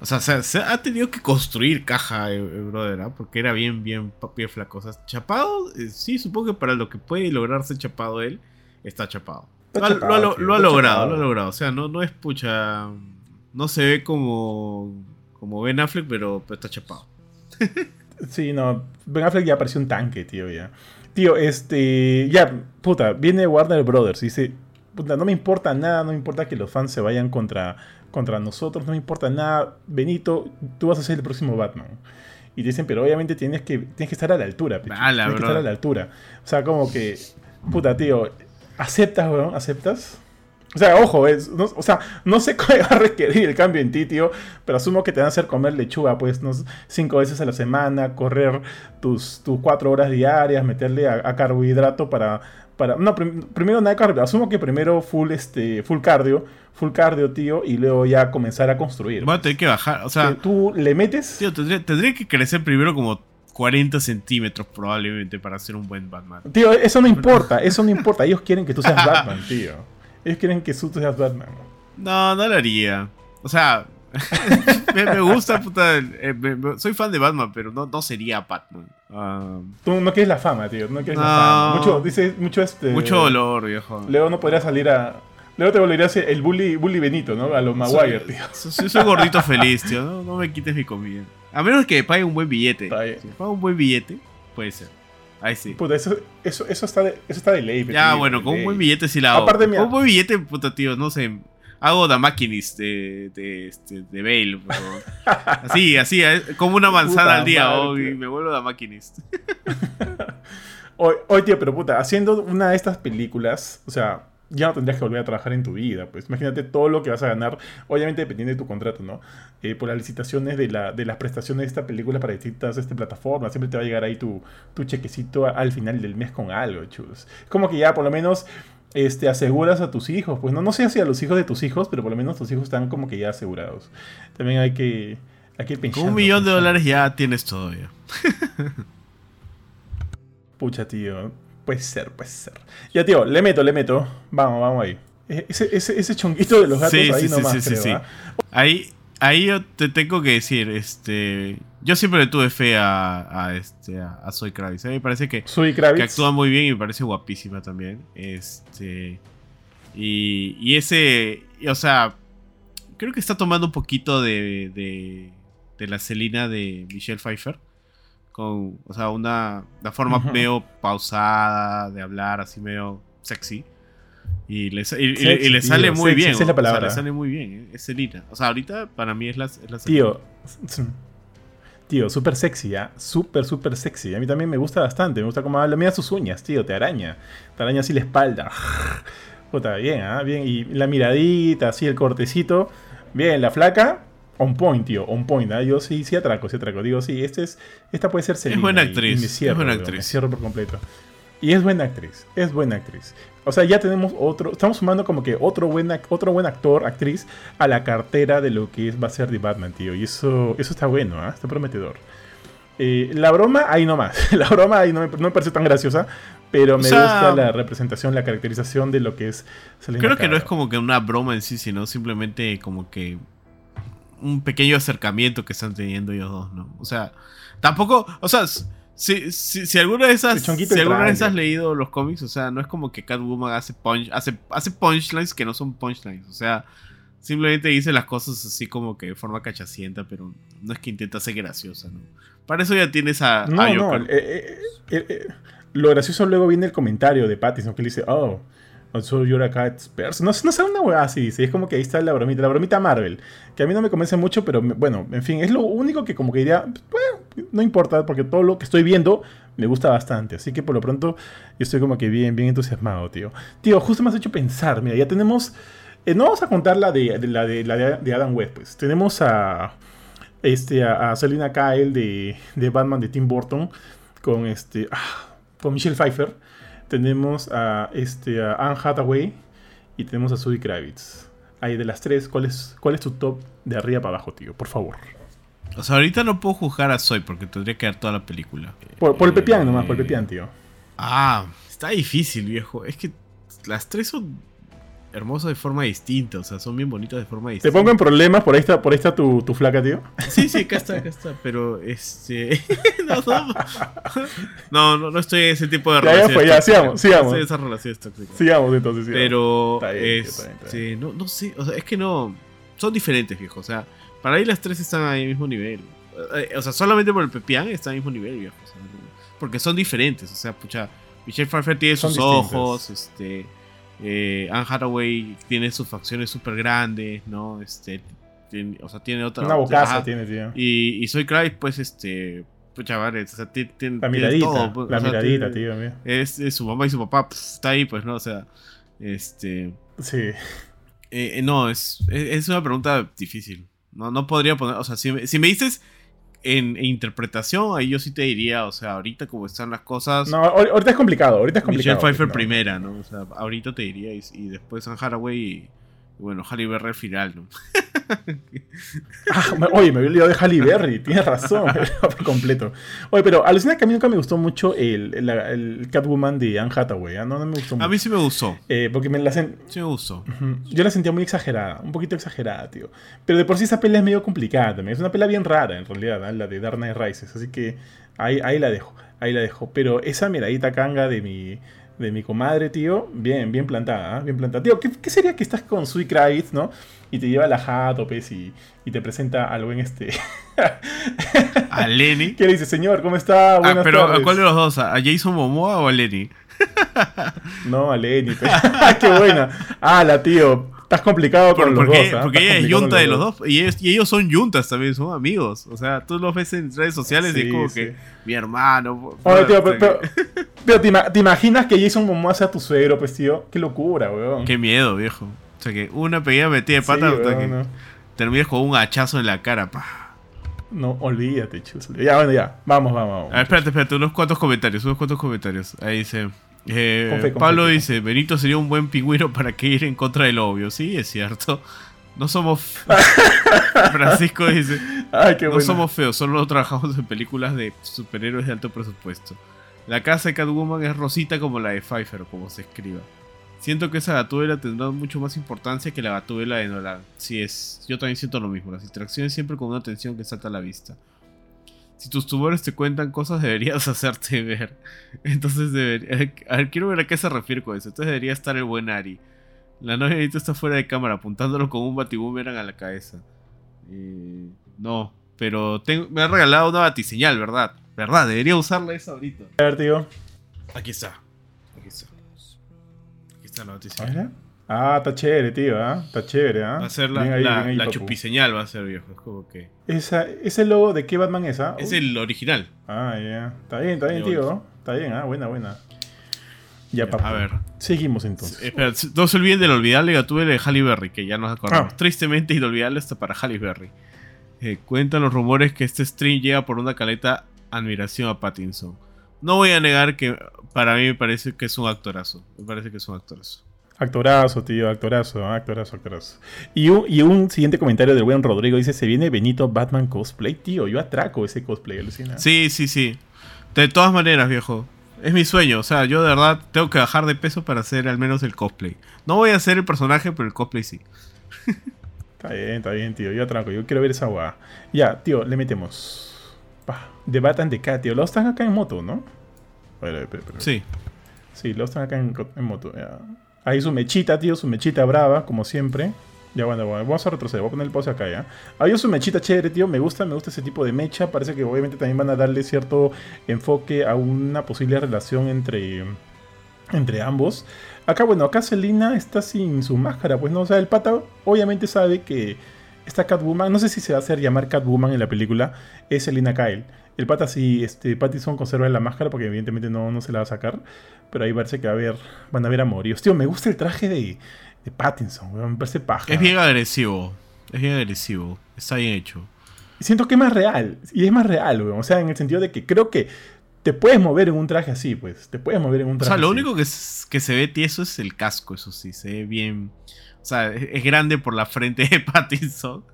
O sea, se, se ha tenido que construir caja, eh, brother, ¿ah? porque era bien, bien, bien flaco. O sea, chapado, eh, sí, supongo que para lo que puede lograrse chapado él, está chapado. Está Lo ha- chapado, lo, ha- tío, lo ha está logrado, chapado. lo ha logrado. O sea, no, no es pucha. No se ve como, como Ben Affleck, pero, pero está chapado. Sí, no. Ben Affleck ya pareció un tanque, tío, ya. Tío, este. Ya, puta, viene Warner Brothers y dice. Puta, no me importa nada, no me importa que los fans se vayan contra, contra nosotros, no me importa nada. Benito, tú vas a ser el próximo Batman. Y te dicen, pero obviamente tienes que, tienes que estar a la altura, pecho. Tienes que estar a la altura. O sea, como que, puta, tío, ¿aceptas, weón? ¿Aceptas? O sea, ojo, es, no, o sea, no sé cuál va a requerir el cambio en ti, tío, pero asumo que te van a hacer comer lechuga, pues, no, cinco veces a la semana, correr tus, tus cuatro horas diarias, meterle a, a carbohidrato para, para, no, prim- primero nada de cardio, asumo que primero full, este, full cardio, full cardio, tío, y luego ya comenzar a construir. Voy a tener que bajar. O sea, Que tú le metes, tío, tendría, tendría que crecer primero como 40 centímetros probablemente para ser un buen Batman. tío, eso no importa, eso no importa, ellos quieren que tú seas Batman, tío. Ellos quieren que tú seas Batman. No, no lo haría. O sea, me, me gusta, puta. eh, me- me- soy fan de Batman, pero no, no sería Batman. Ah, Tú no quieres la fama, tío, no quieres la fama. Mucho, dice, mucho este... mucho dolor, viejo. Luego no podría salir a. Luego te volverías el bully, bully Benito, ¿no? A los Maguire, tío. Soy, soy- soy gordito feliz, tío. No, no me quites mi comida. A menos que me pague un buen billete. Si me paga un buen billete, puede ser. Ahí sí. Puta, eso, eso, eso, está, de, eso está de ley. Ya, tío, bueno, con un buen billete sí la hago. Aparte, Con un buen billete, puta, tío, no sé. Hago The Maquinist de, de, este, de Bale. pero- así, así, eh, como una manzana al día. oh, y me vuelvo The Maquinist. Oye, oye, tío, pero puta, haciendo una de estas películas, o sea, ya no tendrías que volver a trabajar en tu vida. Pues imagínate todo lo que vas a ganar, obviamente dependiendo de tu contrato, ¿no? Eh, por las licitaciones de, la, de las prestaciones de esta película para distintas este, plataformas, siempre te va a llegar ahí tu, tu chequecito al final del mes con algo, chus. Como que ya por lo menos este, aseguras a tus hijos, pues no, no sé si a los hijos de tus hijos, pero por lo menos tus hijos están como que ya asegurados. También hay que, hay que Con pensando. un millón de dólares ya tienes todo ya. Pucha, tío. Puede ser, puede ser. Ya, tío, le meto, le meto. Vamos, vamos ahí. E- Ese, ese, ese chonguito de los gatos Sí, ahí sí, nomás, sí, sí, creo, sí. ¿ah? Ahí, ahí yo te tengo que decir, este. Yo siempre le tuve fe a, a este, a, a Zoe Kravitz. A mí me parece que, actúa muy bien y me parece guapísima también. Este. Y, y ese. y, o sea, creo que está tomando un poquito de, de, de la Celina de Michelle Pfeiffer. Con, o sea, una, una forma medio pausada de hablar, así medio sexy. Y le, sa- y- y- Sexy, y le tío, sale muy bien. esa es la o sea, palabra. le sale muy bien. ¿eh? Es Celina. O sea, ahorita para mí es la, es la Selena. Tío. Tío, súper sexy, ¿ah? Súper, súper sexy. A mí también me gusta bastante. Me gusta cómo habla. Mira sus uñas, tío. Te araña. Te araña así la espalda. Puta, bien, ¿ah? Bien. Y la miradita, así el cortecito. Bien, la flaca. On point, tío. On point, ¿ah? Yo sí, sí atraco, sí atraco. Digo, sí, este es, esta puede ser Selena. buena y- y actriz, me es cierro, buena weón, actriz. Me cierro por completo. Y es buena actriz. Es buena actriz. O sea, ya tenemos otro. Estamos sumando como que otro buen, otro buen actor, actriz, a la cartera de lo que es, va a ser The Batman, tío. Y eso, eso está bueno, ¿ah? Está prometedor. Eh, la broma, ahí nomás. La broma ahí no me, no me parece tan graciosa. Pero O me sea, gusta la representación, la caracterización de lo que es Selena Creo que no es como que una broma en sí, sino simplemente como que un pequeño acercamiento que están teniendo ellos dos, ¿no? O sea, tampoco, o sea, si, si, si alguna de esas, si alguna vez has leído los cómics, o sea, no es como que Catwoman hace punch, hace, hace punchlines que no son punchlines, o sea, simplemente dice las cosas así como que de forma cachacienta, pero no es que intenta ser graciosa, ¿no? Para eso ya tienes a, No, a no. Eh, eh, eh, lo gracioso luego viene el comentario de Pattinson que le dice, oh, so you're a cat person. No, no sabe una hueá así, dice. Es como que ahí está la bromita, la bromita Marvel. Que a mí no me convence mucho, pero me- bueno, en fin, es lo único que como que diría, bueno, no importa, porque todo lo que estoy viendo me gusta bastante. Así que por lo pronto yo estoy como que bien, bien entusiasmado, tío. Tío, justo me has hecho pensar, mira, ya tenemos... eh, no vamos a contar la de, la, de, la de Adam West, pues. Tenemos a este, a, a Selina Kyle de, de Batman de Tim Burton con este ah, con Michelle Pfeiffer. Tenemos a, este, a Anne Hathaway y tenemos a Zoe Kravitz. Ahí de las tres, ¿cuál es, ¿cuál es tu top de arriba para abajo, tío? Por favor. O sea, ahorita no puedo juzgar a Zoe porque tendría que ver toda la película. Por, por el Eh, pepián nomás, por el pepián, tío. Ah, está difícil, viejo. Es que las tres son hermosas de forma distinta. O sea, son bien bonitas de forma Te distinta. pongo en problemas, por ahí está, por ahí está tu, tu flaca, tío. Sí, sí, acá está, acá está. Pero este. no, no, no, no, no estoy en ese tipo de Ya, ya relaciones fue, ya, sigamos, sigamos. No estoy en esas relaciones tóxicas. Sigamos entonces. sigamos. Pero. Está bien, tío, está bien, está este, no, no sé. O sea, es que no. Son diferentes, viejo. O sea, para ahí las tres están al mismo nivel. Eh, O sea, solamente por el pepián está al mismo nivel, viejo. O sea, porque son diferentes. O sea, pucha. Michelle Pfeiffer tiene Son sus distintas. ojos, este. eh, Anne Hathaway tiene sus facciones súper grandes, ¿no? Este. tiene, o sea, tiene otra. Una bocaza tiene, tío. Y, y soy Cry, pues, este. Pucha, vale, o sea, ti- ti- La tiene miradita, todo, pues, la o sea, miradita, tiene- tío. mira. Es, es su mamá y su papá, pues, está ahí, pues, ¿no? O sea, este. Sí. eh, eh, no, es, es es una pregunta difícil. No, no podría poner. O sea, si, me- si me dices en, en interpretación, ahí yo sí te diría, o sea, ahorita como están las cosas. No, ahor- ahorita es complicado, ahorita es complicado. Michelle Pfeiffer no. primera, ¿no? O sea, ahorita te diría. Y, y después San Haraway y bueno, Halle Berry al final, ¿no? Ah, oye, me había olvidado de Halle Berry, tienes razón, por completo. Oye, pero alucina que a mí nunca me gustó mucho el, el, el Catwoman de Anne Hathaway, ¿ah? no, no me gustó mucho. A mí sí me gustó. Eh, porque me la hacen, Sí me gustó. Yo la sentía muy exagerada, un poquito exagerada, tío. Pero de por sí esa pelea es medio complicada también. Es una pelea bien rara, en realidad, ¿ah? la de Dark Knight Rises. Así que ahí, ahí la dejo, ahí la dejo. Pero esa miradita canga de mi, de mi comadre, tío, bien, bien plantada, ¿ah? bien plantada. Tío, ¿qué, qué sería que estás con Sweet Kravitz, no? Y te lleva a la jato, pues, y, y te presenta al buen este... A Lenny. ¿Qué le dice, señor? ¿Cómo está? Ah, Buenas pero ¿a tardes". cuál de los dos? ¿A Jason Momoa o a Lenny? No, a Lenny. pe. ¡Qué buena! Ah, la tío. Estás complicado con Por- los porque dos, ¿ah? porque ella es yunta de los dos. Y ellos, y ellos son yuntas también, son amigos. O sea, tú los ves en redes sociales y Sí, es como sí. que mi hermano. Oye, tío, puta, pero, pero- pero te, ima- te imaginas que Jason Momoa sea tu suegro, pues, tío. Qué locura, weón. Qué miedo, viejo. O sea, que una pequeña metida de Sí, pata hasta weón, que no. termines con un hachazo en la cara. pa. No, olvídate, chus. Ya, bueno, ya. Vamos, vamos, vamos. A ver, espérate, espérate, unos cuantos comentarios, unos cuantos comentarios. Ahí dice. Eh, Con fe, con Pablo fe, dice, Benito sería un buen pingüino para que ir en contra del obvio. Sí, es cierto. No somos... Francisco dice, Ay, qué no somos feos, solo trabajamos en películas de superhéroes de alto presupuesto. La casa de Catwoman es rosita como la de Pfeiffer, como se escriba. Siento que esa gatúbela tendrá mucho más importancia que la gatúbela de Nolan. Sí es, yo también siento lo mismo. Las interacciones siempre con una tensión que salta a la vista. Si tus tumores te cuentan cosas, deberías hacerte ver. Entonces debería... A ver, quiero ver a qué se refiere con eso. Entonces debería estar el buen Ari. La novia ahorita está fuera de cámara, apuntándolo con un batiboomerang a la cabeza. Eh, no, pero tengo- me ha regalado una batiseñal, ¿verdad? ¿Verdad? Debería usarla esa ahorita. A ver, tío. Aquí está. Aquí está. Aquí está la batiseñal. Ah, está chévere, tío, ¿ah? Está chévere, ¿ah? Va a ser la, ahí, la, ahí, la chupiseñal, va a ser viejo. Es como que. Esa, ¿Ese logo de qué Batman es, ah? Es el original. Ah, ya. Está bien, está bien, tío. Está bien, ah, buena, buena. Ya, Ya, papá. a ver. Seguimos entonces. Espera, no se olviden del olvidable Gatúbela de Halle Berry, que ya nos acordamos. Ah. Tristemente inolvidable hasta para Halle Berry. Eh, cuentan los rumores que este stream llega por una caleta admiración a Pattinson. No voy a negar que para mí me parece que es un actorazo. Me parece que es un actorazo. Actorazo, tío, actorazo, ah, actorazo, actorazo. Y un, y un siguiente comentario del buen Rodrigo dice: Se viene Benito Batman cosplay, tío. Yo atraco ese cosplay, alucina. Sí, sí, sí. De todas maneras, viejo. Es mi sueño. O sea, yo de verdad tengo que bajar de peso para hacer al menos el cosplay. No voy a hacer el personaje, pero el cosplay sí. Está bien, está bien, tío. Yo atraco, yo quiero ver esa guada. Ya, tío, le metemos. Pa, de Batman de K, tío. Los están acá en moto, ¿no? Sí. Sí, los están acá en, en moto. ya. Ahí su mechita, tío, su mechita brava, como siempre. Ya, bueno, vamos a retroceder, voy a poner el pause acá ya. Ahí su mechita chévere, tío, me gusta, me gusta ese tipo de mecha. Parece que obviamente también van a darle cierto enfoque a una posible relación entre, entre ambos. Acá, bueno, acá Selina está sin su máscara, pues no, o sea, el pata obviamente sabe que esta Catwoman, no sé si se va a hacer llamar Catwoman en la película, es Selina Kyle. El pata sí, este, Pattison conserva la máscara porque evidentemente no, no se la va a sacar. Pero ahí parece que va a haber, van a ver amoríos. Tío, me gusta el traje de, de Pattinson, me parece paja. Es bien agresivo. Es bien agresivo. Está bien hecho. Siento que es más real. Y es más real, weón. O sea, en el sentido de que creo que te puedes mover en un traje así, pues. Te puedes mover en un O traje sea, lo así. único que, es- que se ve tieso es el casco, eso sí. Se ve bien. O sea, es es grande por la frente de Pattinson,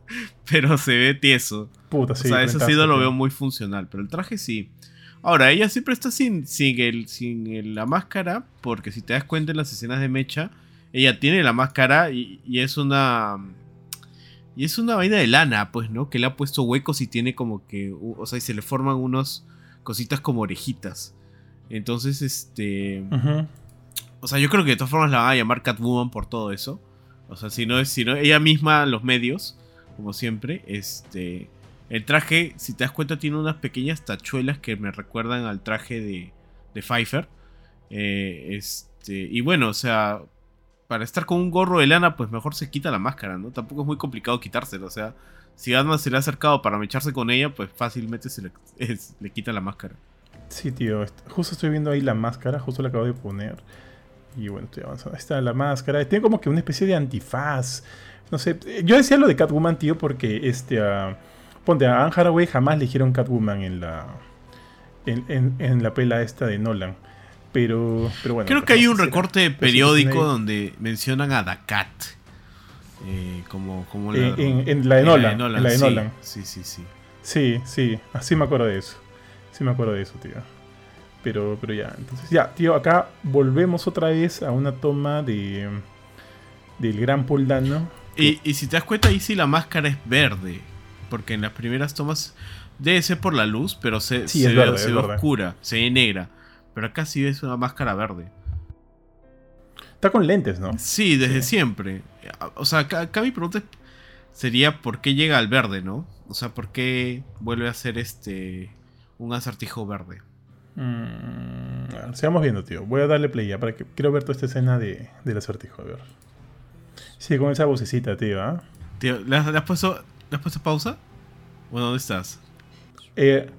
pero se ve tieso. Puta, O sí. sea, eso sí no lo veo muy funcional, pero el traje sí. Ahora, ella siempre está sin, sin, el, sin el- la máscara, porque si te das cuenta en las escenas de Mecha, ella tiene la máscara y, y es una... Y es una vaina de lana, pues, ¿no? Que le ha puesto huecos y tiene como que... O sea, y se le forman unos cositas como orejitas. Entonces, este... O sea, yo creo que de todas formas la van a llamar Catwoman por todo eso. O sea, si no es, si no, ella misma, los medios, como siempre, este. El traje, si te das cuenta, tiene unas pequeñas tachuelas que me recuerdan al traje de, de Pfeiffer. Eh, este, y bueno, o sea, para estar con un gorro de lana, pues mejor se quita la máscara, ¿no? Tampoco es muy complicado quitárselo, o sea, si Batman se le ha acercado para mecharse con ella, pues fácilmente se le, le quita la máscara. Sí, tío, justo estoy viendo ahí la máscara, justo la acabo de poner. Y bueno, estoy avanzando. Ahí está la máscara. Tiene como que una especie de antifaz. No sé, yo decía lo de Catwoman, tío, porque este... Uh, ponte, a Anne Haraway jamás le dijeron Catwoman en la... En, en, la pela esta de Nolan. Pero, pero bueno. Creo que hay un recorte periódico donde mencionan a Cat. Eh, como, como la, en, la de Nolan. En la de Nolan. Sí, sí, sí. Sí, sí. Así me acuerdo de eso. Sí me acuerdo de eso, tío. Pero, pero ya, entonces ya, tío, acá volvemos otra vez a una toma de del gran Poldano. Y, y si te das cuenta, ahí sí la máscara es verde. Porque en las primeras tomas debe ser por la luz, pero se, se, ve, oscura, se ve negra. Pero acá sí ves una máscara verde. Está con lentes, ¿no? Sí, desde siempre. O sea, acá, mi pregunta sería por qué llega al verde, ¿no? O sea, por qué vuelve a ser este un acertijo verde. Mm, sigamos viendo, tío. Voy a darle play ya para que quiero ver toda esta escena de, del acertijo. A ver. Sí, con esa vocecita, tío. ¿ah? Tío, ¿le has, puesto, pausa? ¿O dónde estás? Eh,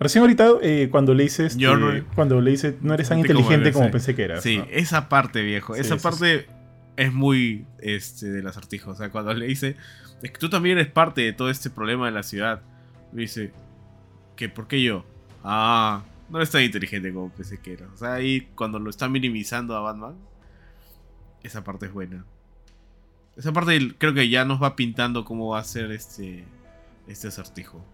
recién ahorita, eh, cuando le dices. Este, cuando le dices, no eres tan inteligente como, pensé que eras. Sí, esa parte, viejo. esa parte es muy este, del acertijo. O sea, cuando le dice. Es que tú también eres parte de todo este problema de la ciudad. Le dice. ¿Que por qué yo? Ah, no es tan inteligente como pensé que era. O sea, ahí cuando lo está minimizando a Batman, esa parte es buena. Esa parte creo que ya nos va pintando cómo va a ser este, este acertijo.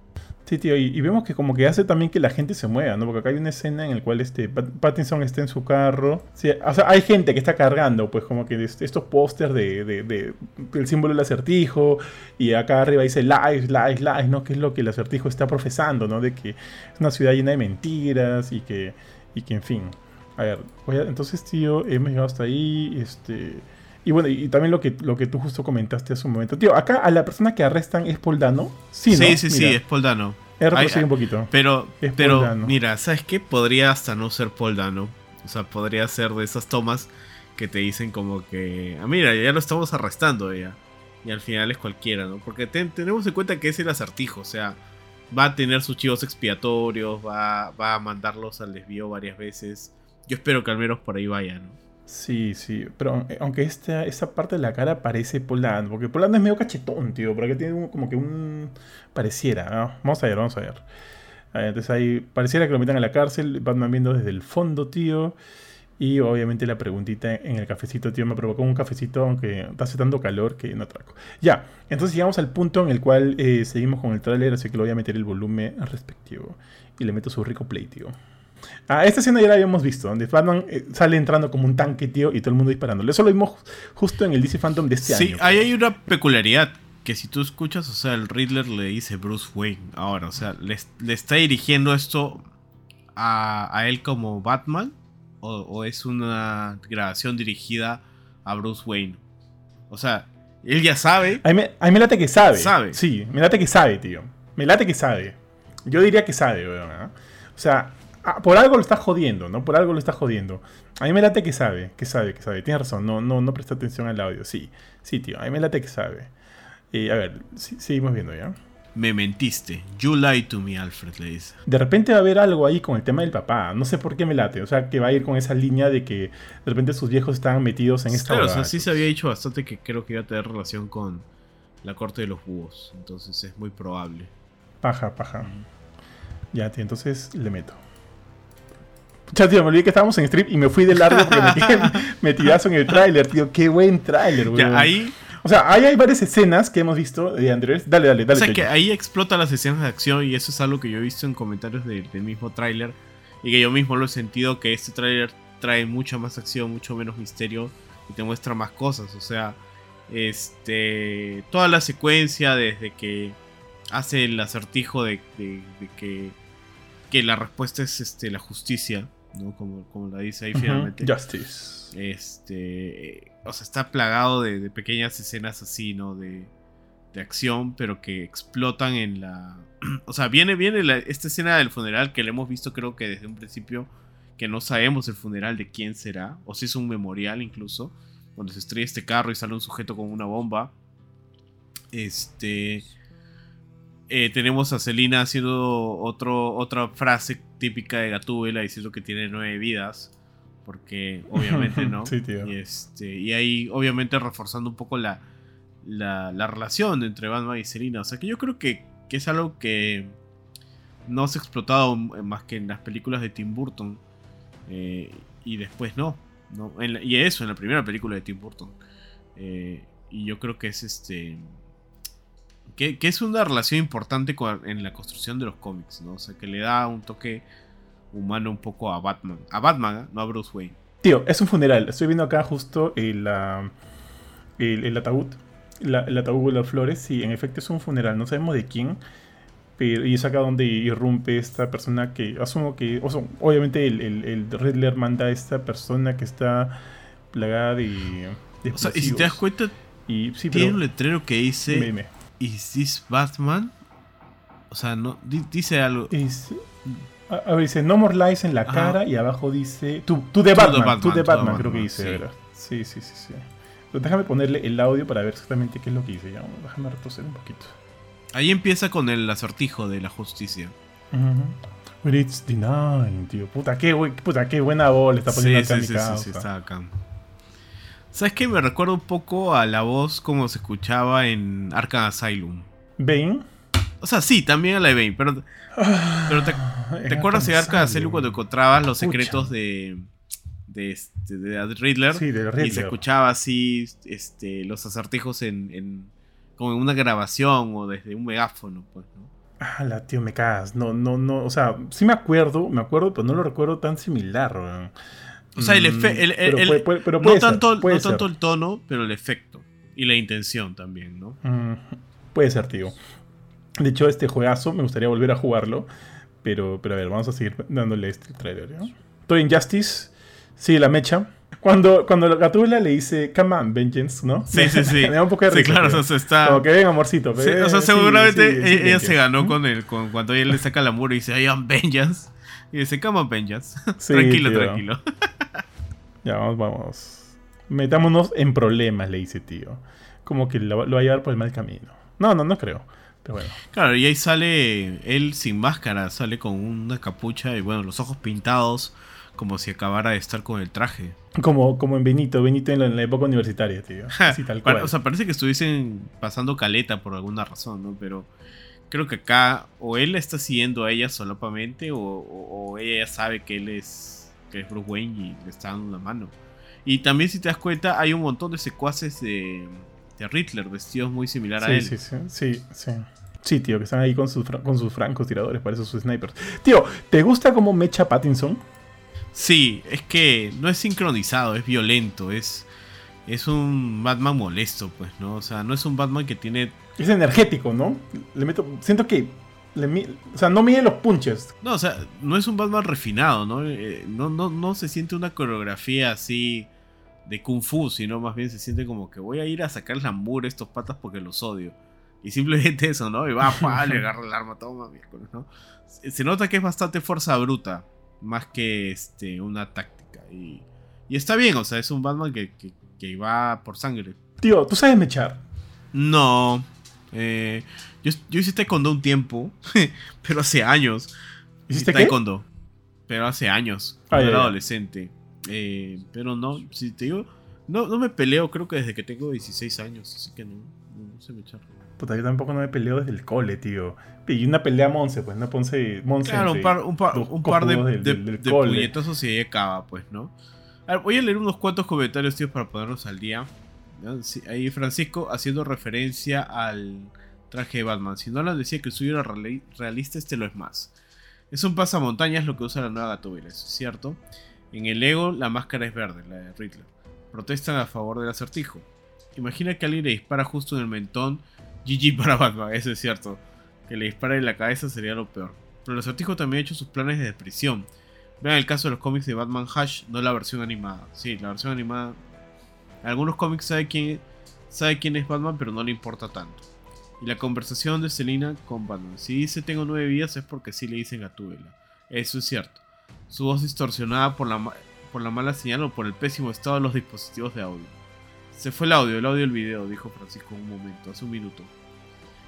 Sí, tío, y, vemos que como que hace también que la gente se mueva, ¿no? Porque acá hay una escena en la cual este Pattinson está en su carro. O sea, hay gente que está cargando, pues como que estos pósters de, de, del símbolo del acertijo. Y acá arriba dice lies, lies, lies, ¿no? Que es lo que el acertijo está profesando, ¿no? De que es una ciudad llena de mentiras y que, y que en fin. A ver, entonces, tío, hemos llegado hasta ahí. Este. Y bueno, y también lo que, lo que tú justo comentaste hace un momento. Tío, acá a la persona que arrestan es Poldano. Sí, sí, sí, sí, es Poldano. un poquito. Pero, pero mira, ¿sabes qué? Podría hasta no ser Poldano. O sea, podría ser de esas tomas que te dicen como que, ah, mira, ya lo estamos arrestando ya. Y al final es cualquiera, ¿no? Porque tenemos en cuenta que es el acertijo, o sea, va a tener sus chivos expiatorios, va, va a mandarlos al desvío varias veces. Yo espero que al menos por ahí vaya, ¿no? Sí, sí, pero eh, aunque esta, esta parte de la cara parece Polando, porque Polando es medio cachetón, tío, porque tiene como que un... pareciera, Vamos a ver, vamos a ver. Entonces ahí pareciera que lo metan a la cárcel, Batman viendo desde el fondo, tío. Y obviamente la preguntita en el cafecito, tío, me provocó un cafecito, aunque hace tanto calor que no atraco. Ya, entonces llegamos al punto en el cual eh, seguimos con el tráiler, así que le voy a meter el volumen respectivo. Y le meto su rico play, tío. Ah, esta escena ya la habíamos visto, donde Batman eh, sale entrando como un tanque, tío, y todo el mundo disparándole. Eso lo vimos justo en el DC Phantom de este año. Sí, ahí hay una peculiaridad. Que si tú escuchas, o sea, el Riddler le dice Bruce Wayne ahora, o sea, le, está dirigiendo esto a, él como Batman, o, es una grabación dirigida a Bruce Wayne. O sea, él ya sabe. A mí, me late que sabe. Sabe. Sí, me late que sabe, tío. Me late que sabe. Yo diría que sabe, weón. ¿eh? O sea, Ah, por algo lo está jodiendo, ¿no? Por algo lo está jodiendo. A mí me late que sabe, que sabe, que sabe. Tienes razón, no, no, no presta atención al audio. Sí, sí, tío. A mí me late que sabe. a ver, seguimos viendo ya. Me mentiste. You lied to me, Alfred, le dice. De repente va a haber algo ahí con el tema del papá. No sé por qué me late. O sea, que va a ir con esa línea de que de repente sus viejos estaban metidos en esta Claro, o sea, sí se había dicho bastante que creo que iba a tener relación con la corte de los búhos. Entonces es muy probable. Paja, paja. Ya, tío, entonces le meto. Ya, tío, me olvidé que estábamos en stream y me fui de largo porque metí metidazo en el tráiler, tío. Qué buen tráiler, güey. ahí... O sea, ahí hay varias escenas que hemos visto de Andrés. Dale, dale, dale. O sea, que ahí explota las escenas de acción y eso es algo que yo he visto en comentarios del mismo tráiler y que yo mismo lo he sentido que este tráiler trae mucha más acción, mucho menos misterio y te muestra más cosas. O sea, este toda la secuencia desde que hace el acertijo de, que, que la respuesta es este, la justicia ¿no? Como, como la dice ahí finalmente. Justice. Este, o sea, está plagado de, pequeñas escenas así, ¿no? De, de, acción, pero que explotan en la... O sea, viene, viene esta escena del funeral que le hemos visto creo que desde un principio, que no sabemos el funeral de quién será, o si es un memorial incluso, cuando se estrella este carro y sale un sujeto con una bomba. Este. Eh, tenemos a Selina haciendo otro, otra frase típica de Gatúbela diciendo que tiene nueve vidas. Porque obviamente no. Sí, tío. Y, este, y ahí obviamente reforzando un poco la, la, la relación entre Batman y Selina. O sea que yo creo que, que es algo que no se ha explotado más que en las películas de Tim Burton. Eh, y después no. no en la- y eso, en la primera película de Tim Burton. Eh, y yo creo que es este. Que, que es una relación importante con- en la construcción de los cómics, ¿no? O sea, que le da un toque humano un poco a Batman. A Batman, ¿eh? no a Bruce Wayne. Tío, es un funeral. Estoy viendo acá justo el, el, el ataúd. La- el ataúd de las flores. Y en efecto es un funeral. No sabemos de quién. Pero, y es acá donde irrumpe esta persona que asumo que. O sea, obviamente el, el, el Riddler manda a esta persona que está plagada de. de O sea, y si te das cuenta, Y sí, tiene pero. un letrero que dice. ¿Is this Batman? O sea, no di- dice algo. Es- a, a ver, dice No More Lies en la Ajá. cara y abajo dice the To the Batman. Batman, To the to the Batman, creo que Batman, dice, sí. ¿verdad? Sí, sí, sí, sí. Pero déjame ponerle el audio para ver exactamente qué es lo que dice. Ya, déjame retroceder un poquito. Ahí empieza con el acertijo de la justicia. Ujú. But it's nine, tío. Puta, qué, puta, qué buena voz le está Sí, poniendo sí, acá sí, mi sí, causa. sí, está acá. ¿Sabes qué? Me recuerda un poco a la voz como se escuchaba en Arkham Asylum. Bane. O sea, sí, también a la de Bane, pero, pero te, ¿te acuerdas de Arkham Asylum cuando encontrabas los Pucha. secretos de, de, este, de Riddler? Sí, de y se Riddler. escuchaba así este, los acertijos en, en- como en una grabación o desde un megáfono, pues, ¿no? Ah, la tío, me cagas. No, no, no. O sea, sí me acuerdo, me acuerdo, pero no lo recuerdo tan similar, weón. O sea, el Mm, efe- el- el- pero el- puede- puede- pero no ser, tanto, no ser. tanto el tono, pero el efecto. Y la intención también, ¿no? Mm, puede ser, tío. De hecho, este juegazo me gustaría volver a jugarlo. Pero, pero a ver, vamos a seguir dándole este trailer. ¿no? Toy Injustice, sí, la mecha. Cuando, cuando Gatula le dice, come on, Vengeance, ¿no? Sí, sí, sí. me da un poco de Sí, risa. claro, tío. o sea, está. Como que ven, amorcito. Sí, ve, o sea, sí, seguramente sí, sí, ella Vengeance. se ganó ¿Mm? con el, con, cuando ella le saca la muro y dice, I am vengeance. Y dice, come on, vengeance. Sí, tranquilo, tío. tranquilo. Ya, vamos, vamos. Metámonos en problemas, le dice, tío. Como que lo, lo va a llevar por el mal camino. No, no, no creo. Pero bueno. Claro, y ahí sale él sin máscara, sale con una capucha y bueno, los ojos pintados como si acabara de estar con el traje. Como, como en Benito, Benito en la, en la época universitaria, tío. Sí, tal cual. O sea, parece que estuviesen pasando caleta por alguna razón, ¿no? Pero creo que acá o él está siguiendo a ella solapamente o, o- o ella ya sabe que él es, que es Bruce Wayne y le está dando una mano. Y también si te das cuenta hay un montón de secuaces de, de Riddler vestidos muy similar a él. sí, sí, sí, sí. Sí, tío, que están ahí con sus, con sus francos tiradores, para esos sus snipers. Tío, ¿te gusta cómo mecha Pattinson? Sí, es que no es sincronizado, es violento, es, es un Batman molesto, pues, ¿no? O sea, no es un Batman que tiene... Es energético, ¿no? Le meto, siento que, le o sea, no mide los punches. No, o sea, no es un Batman refinado, ¿no? Eh, no, no, no se siente una coreografía así de Kung Fu, sino más bien se siente como que voy a ir a sacar la a estos patas porque los odio. Y simplemente eso, ¿no? Y va, pa, le agarra el arma, toma, miércoles, ¿no? Se se nota que es bastante fuerza bruta, más que este, una táctica. Y, y está bien, o sea, es un Batman que, que, que va por sangre. Tío, ¿tú sabes mechar? No. Eh, yo, yo hice taekwondo un tiempo, pero hace años. ¿Hiciste qué? taekwondo. Pero hace años. Ah, Cuando ya, era ya. adolescente. Eh, pero no, si te digo. No, no me peleo, creo que desde que tengo 16 años. Así que no, no, no sé me echar. Puta, yo tampoco no me peleo desde el cole, tío. Y una pelea a Monse, pues, no Ponce, Monse. Claro, un par, un par, un par de, del- de- del- de puñetazos y ahí acaba, pues, ¿no? A ver, voy a leer unos cuantos comentarios, tío, para ponernos al día. Ahí Francisco haciendo referencia al traje de Batman. Si Nolan decía que el suyo era reali- realista, este lo es más. Es un pasamontañas lo que usa la nueva Gatúbela, es cierto. En el Lego la máscara es verde, la de Riddler. Protestan a favor del acertijo. Imagina que alguien le dispara justo en el mentón. GG para Batman, eso es cierto. Que le dispare en la cabeza sería lo peor. Pero el acertijo también ha hecho sus planes de prisión. Vean el caso de los cómics de Batman Hash, no la versión animada. Sí, la versión animada. Algunos cómics sabe quién, sabe quién es Batman, pero no le importa tanto. Y la conversación de Selina con Batman. Si dice tengo nueve vidas es porque sí le dicen Gatúbela. Eso es cierto. Su voz distorsionada por la, por la mala señal o por el pésimo estado de los dispositivos de audio. Se fue el audio, el audio del video, dijo Francisco en un momento, hace un minuto.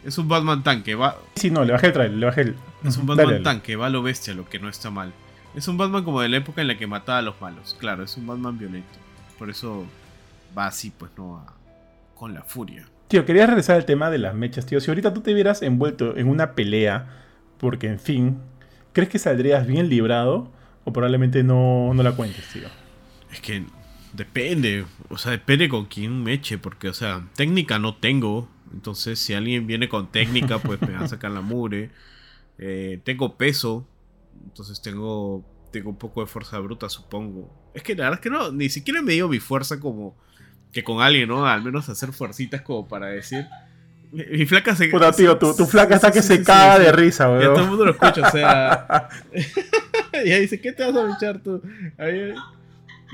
Es un Batman tanque, va. Sí, no, le bajé el trailer, le bajé el. Es un Batman tanque, va a lo bestia, lo que no está mal. Es un Batman como de la época en la que mataba a los malos. Claro, es un Batman violento. Por eso va así, pues no, con la furia. Tío, quería regresar al tema de las mechas, tío. Si ahorita tú te vieras envuelto en una pelea, porque en fin, ¿crees que saldrías bien librado? O probablemente no, no la cuentes, tío. Es que depende, o sea, depende con quién me eche, porque, o sea, técnica no tengo. Entonces, si alguien viene con técnica, pues me va a sacar la mure. Eh, tengo peso, entonces tengo, tengo un poco de fuerza bruta, supongo. Es que la verdad es que no, ni siquiera me dio mi fuerza como que con alguien, ¿no? Al menos hacer fuercitas como para decir. Mi, flaca se. Puta, tío, tu, tu flaca está que se caga de risa, weón. Ya todo el mundo lo escucha, o sea. y ahí dice, ¿qué te vas a echar tú? Ahí,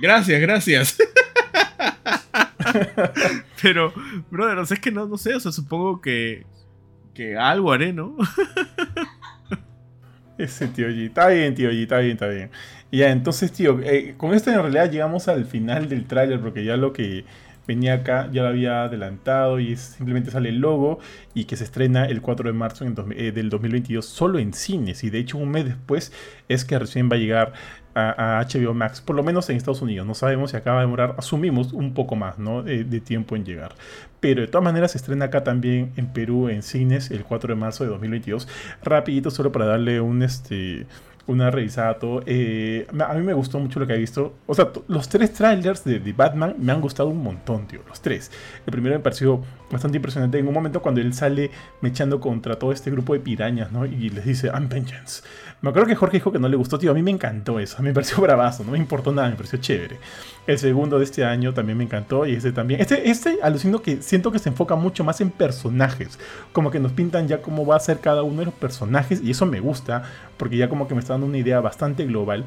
gracias, gracias. Pero, brother, o sea, es que no, no sé, o sea, supongo que. que algo haré, ¿no? Ese tío G. Está bien, tío G, está bien, está bien. Ya, entonces, tío, eh, con esto en realidad llegamos al final del tráiler, porque ya lo que venía acá ya lo había adelantado y simplemente sale el logo y que se estrena el 4 de marzo eh, del 2022 solo en cines y de hecho un mes después es que recién va a llegar a, HBO Max, por lo menos en Estados Unidos. No sabemos si acaba de demorar, asumimos un poco más ¿no? de, de, tiempo en llegar. Pero de todas maneras se estrena acá también en Perú en cines el 4 de marzo de 2022. Rapidito solo para darle un... este una revisada todo. Eh, a mí me gustó mucho lo que he visto. O sea, los tres trailers de, Batman me han gustado un montón, tío. Los tres. El primero me pareció bastante impresionante. En un momento cuando él sale mechando contra todo este grupo de pirañas, ¿no? Y les dice, I'm vengeance. Me acuerdo que Jorge dijo que no le gustó, tío. A mí me encantó eso. A mí me pareció bravazo. No me importó nada. Me pareció chévere. El segundo de este año también me encantó. Y este también. Este, este alucino que siento que se enfoca mucho más en personajes. Como que nos pintan ya cómo va a ser cada uno de los personajes. Y eso me gusta. Porque ya como que me está dando una idea bastante global.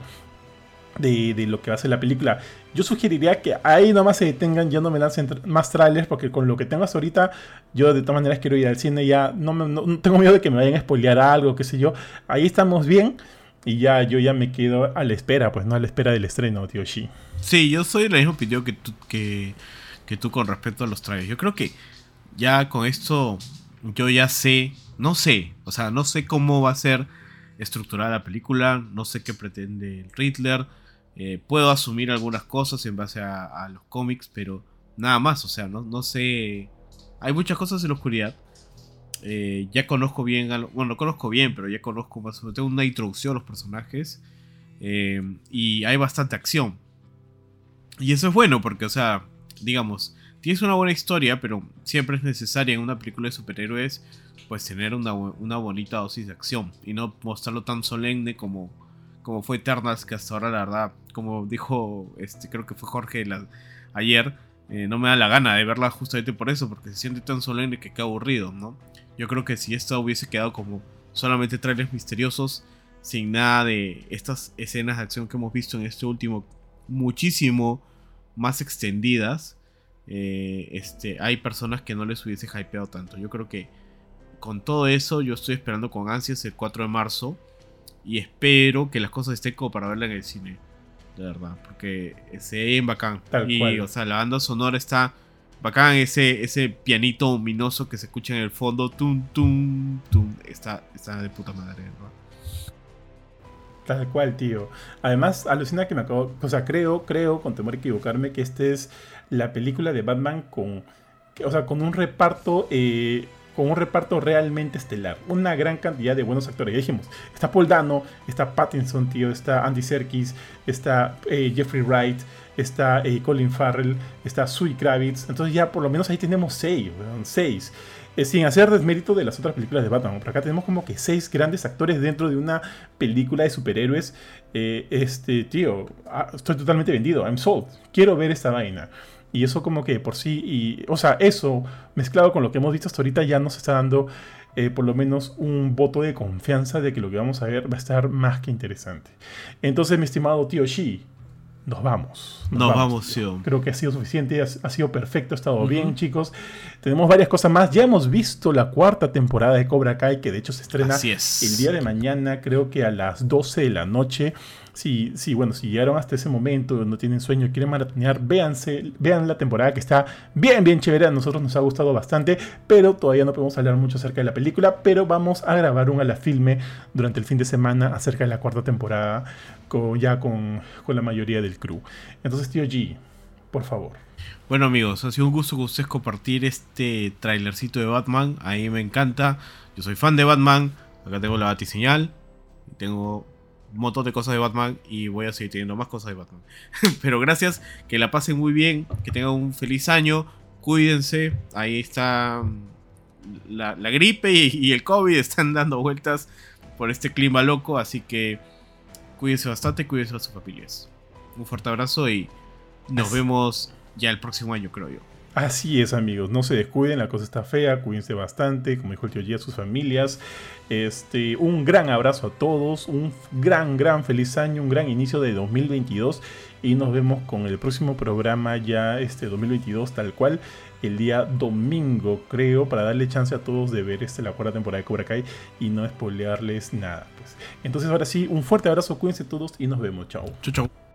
De, de, lo que va a ser la película. Yo sugeriría que ahí nomás se detengan, ya no me lancen más trailers, porque con lo que tengo hasta ahorita, yo de todas maneras quiero ir al cine, ya no, me, no tengo miedo de que me vayan a spoilear algo, qué sé yo. Ahí estamos bien. Y ya yo ya me quedo a la espera, pues no a la espera del estreno, tío Shi. Sí, yo soy la misma opinión que tú, que, que tú con respecto a los trailers. Yo creo que ya con esto yo ya sé, no sé, o sea, no sé cómo va a ser estructurada la película, no sé qué pretende el Riddler, eh, puedo asumir algunas cosas en base a, los cómics, pero nada más, o sea, no, no sé, hay muchas cosas en la oscuridad. Eh, ya conozco bien, bueno, no conozco bien, pero ya conozco más tengo una introducción a los personajes eh, y hay bastante acción. Y eso es bueno porque, o sea, digamos, tienes una buena historia, pero siempre es necesaria en una película de superhéroes pues tener una, bonita dosis de acción y no mostrarlo tan solemne como, como fue Eternals, que hasta ahora la verdad, como dijo, este, creo que fue Jorge ayer, eh, no me da la gana de verla justamente por eso, porque se siente tan solemne que queda aburrido, ¿no? Yo creo que si esto hubiese quedado como solamente trailers misteriosos, sin nada de estas escenas de acción que hemos visto en este último, muchísimo más extendidas, eh, este, hay personas que no les hubiese hypeado tanto. Yo creo que con todo eso, yo estoy esperando con ansias el 4 de marzo. Y espero que las cosas estén como para verla en el cine. De verdad. Porque se ve bacán. y, o sea, la banda sonora está bacán. Ese, ese pianito ominoso que se escucha en el fondo. Tum, tum, tum. Está, está de puta madre, ¿verdad? Tal cual, tío. Además, alucina que me acabo. O sea, creo, creo, con temor a equivocarme, que esta es la película de Batman con. O sea, con un reparto. Eh, con un reparto realmente estelar. Una gran cantidad de buenos actores. Ya dijimos, está Paul Dano, está Pattinson, tío, está Andy Serkis, está eh, Jeffrey Wright, está eh, Colin Farrell, está Sui Kravitz. Entonces ya por lo menos ahí tenemos seis, seis. Eh, sin hacer desmérito de las otras películas de Batman. Por acá tenemos como que seis grandes actores dentro de una película de superhéroes. este, tío, ah, estoy totalmente vendido. I'm sold. Quiero ver esta vaina. Y eso como que por sí, y, o sea, eso mezclado con lo que hemos visto hasta ahorita ya nos está dando eh, por lo menos un voto de confianza de que lo que vamos a ver va a estar más que interesante. Entonces, mi estimado tío Shi, nos vamos. Nos, vamos. Creo que ha sido suficiente, ha, sido perfecto, ha estado bien, chicos. Tenemos varias cosas más. Ya hemos visto la cuarta temporada de Cobra Kai, que de hecho se estrena Así es. el día de mañana, creo que a las 12 de la noche. Sí, sí, bueno, si llegaron hasta ese momento, no tienen sueño, quieren maratonear, véanse, vean la temporada que está bien, bien chévere. A nosotros nos ha gustado bastante, pero todavía no podemos hablar mucho acerca de la película. Pero vamos a grabar un a filme durante el fin de semana acerca de la cuarta temporada, ya con, con la mayoría del crew. Entonces, tío G, por favor. Bueno amigos, ha sido un gusto con ustedes compartir este trailercito de Batman. A mí me encanta. Yo soy fan de Batman. Acá tengo la batiseñal. Tengo un montón de cosas de Batman y voy a seguir teniendo más cosas de Batman. Pero gracias, que la pasen muy bien, que tengan un feliz año, cuídense. Ahí está mm, la, la gripe y, y el COVID están dando vueltas por este clima loco, así que cuídense bastante, cuídense a sus familias. Un fuerte abrazo y nos vemos ya el próximo año, creo yo. Así es, amigos. No se descuiden, la cosa está fea. Cuídense bastante, como dijo el tío G, a sus familias. Este, un gran abrazo a todos. Un gran, gran feliz año. Un gran inicio de 2022. Y nos vemos con el próximo programa ya este 2022, tal cual. El día domingo, creo, para darle chance a todos de ver este, la cuarta temporada de Cobra Kai y no spoilearles nada. Pues. Entonces, ahora sí, un fuerte abrazo, cuídense todos y nos vemos. Chao. Chau, chau.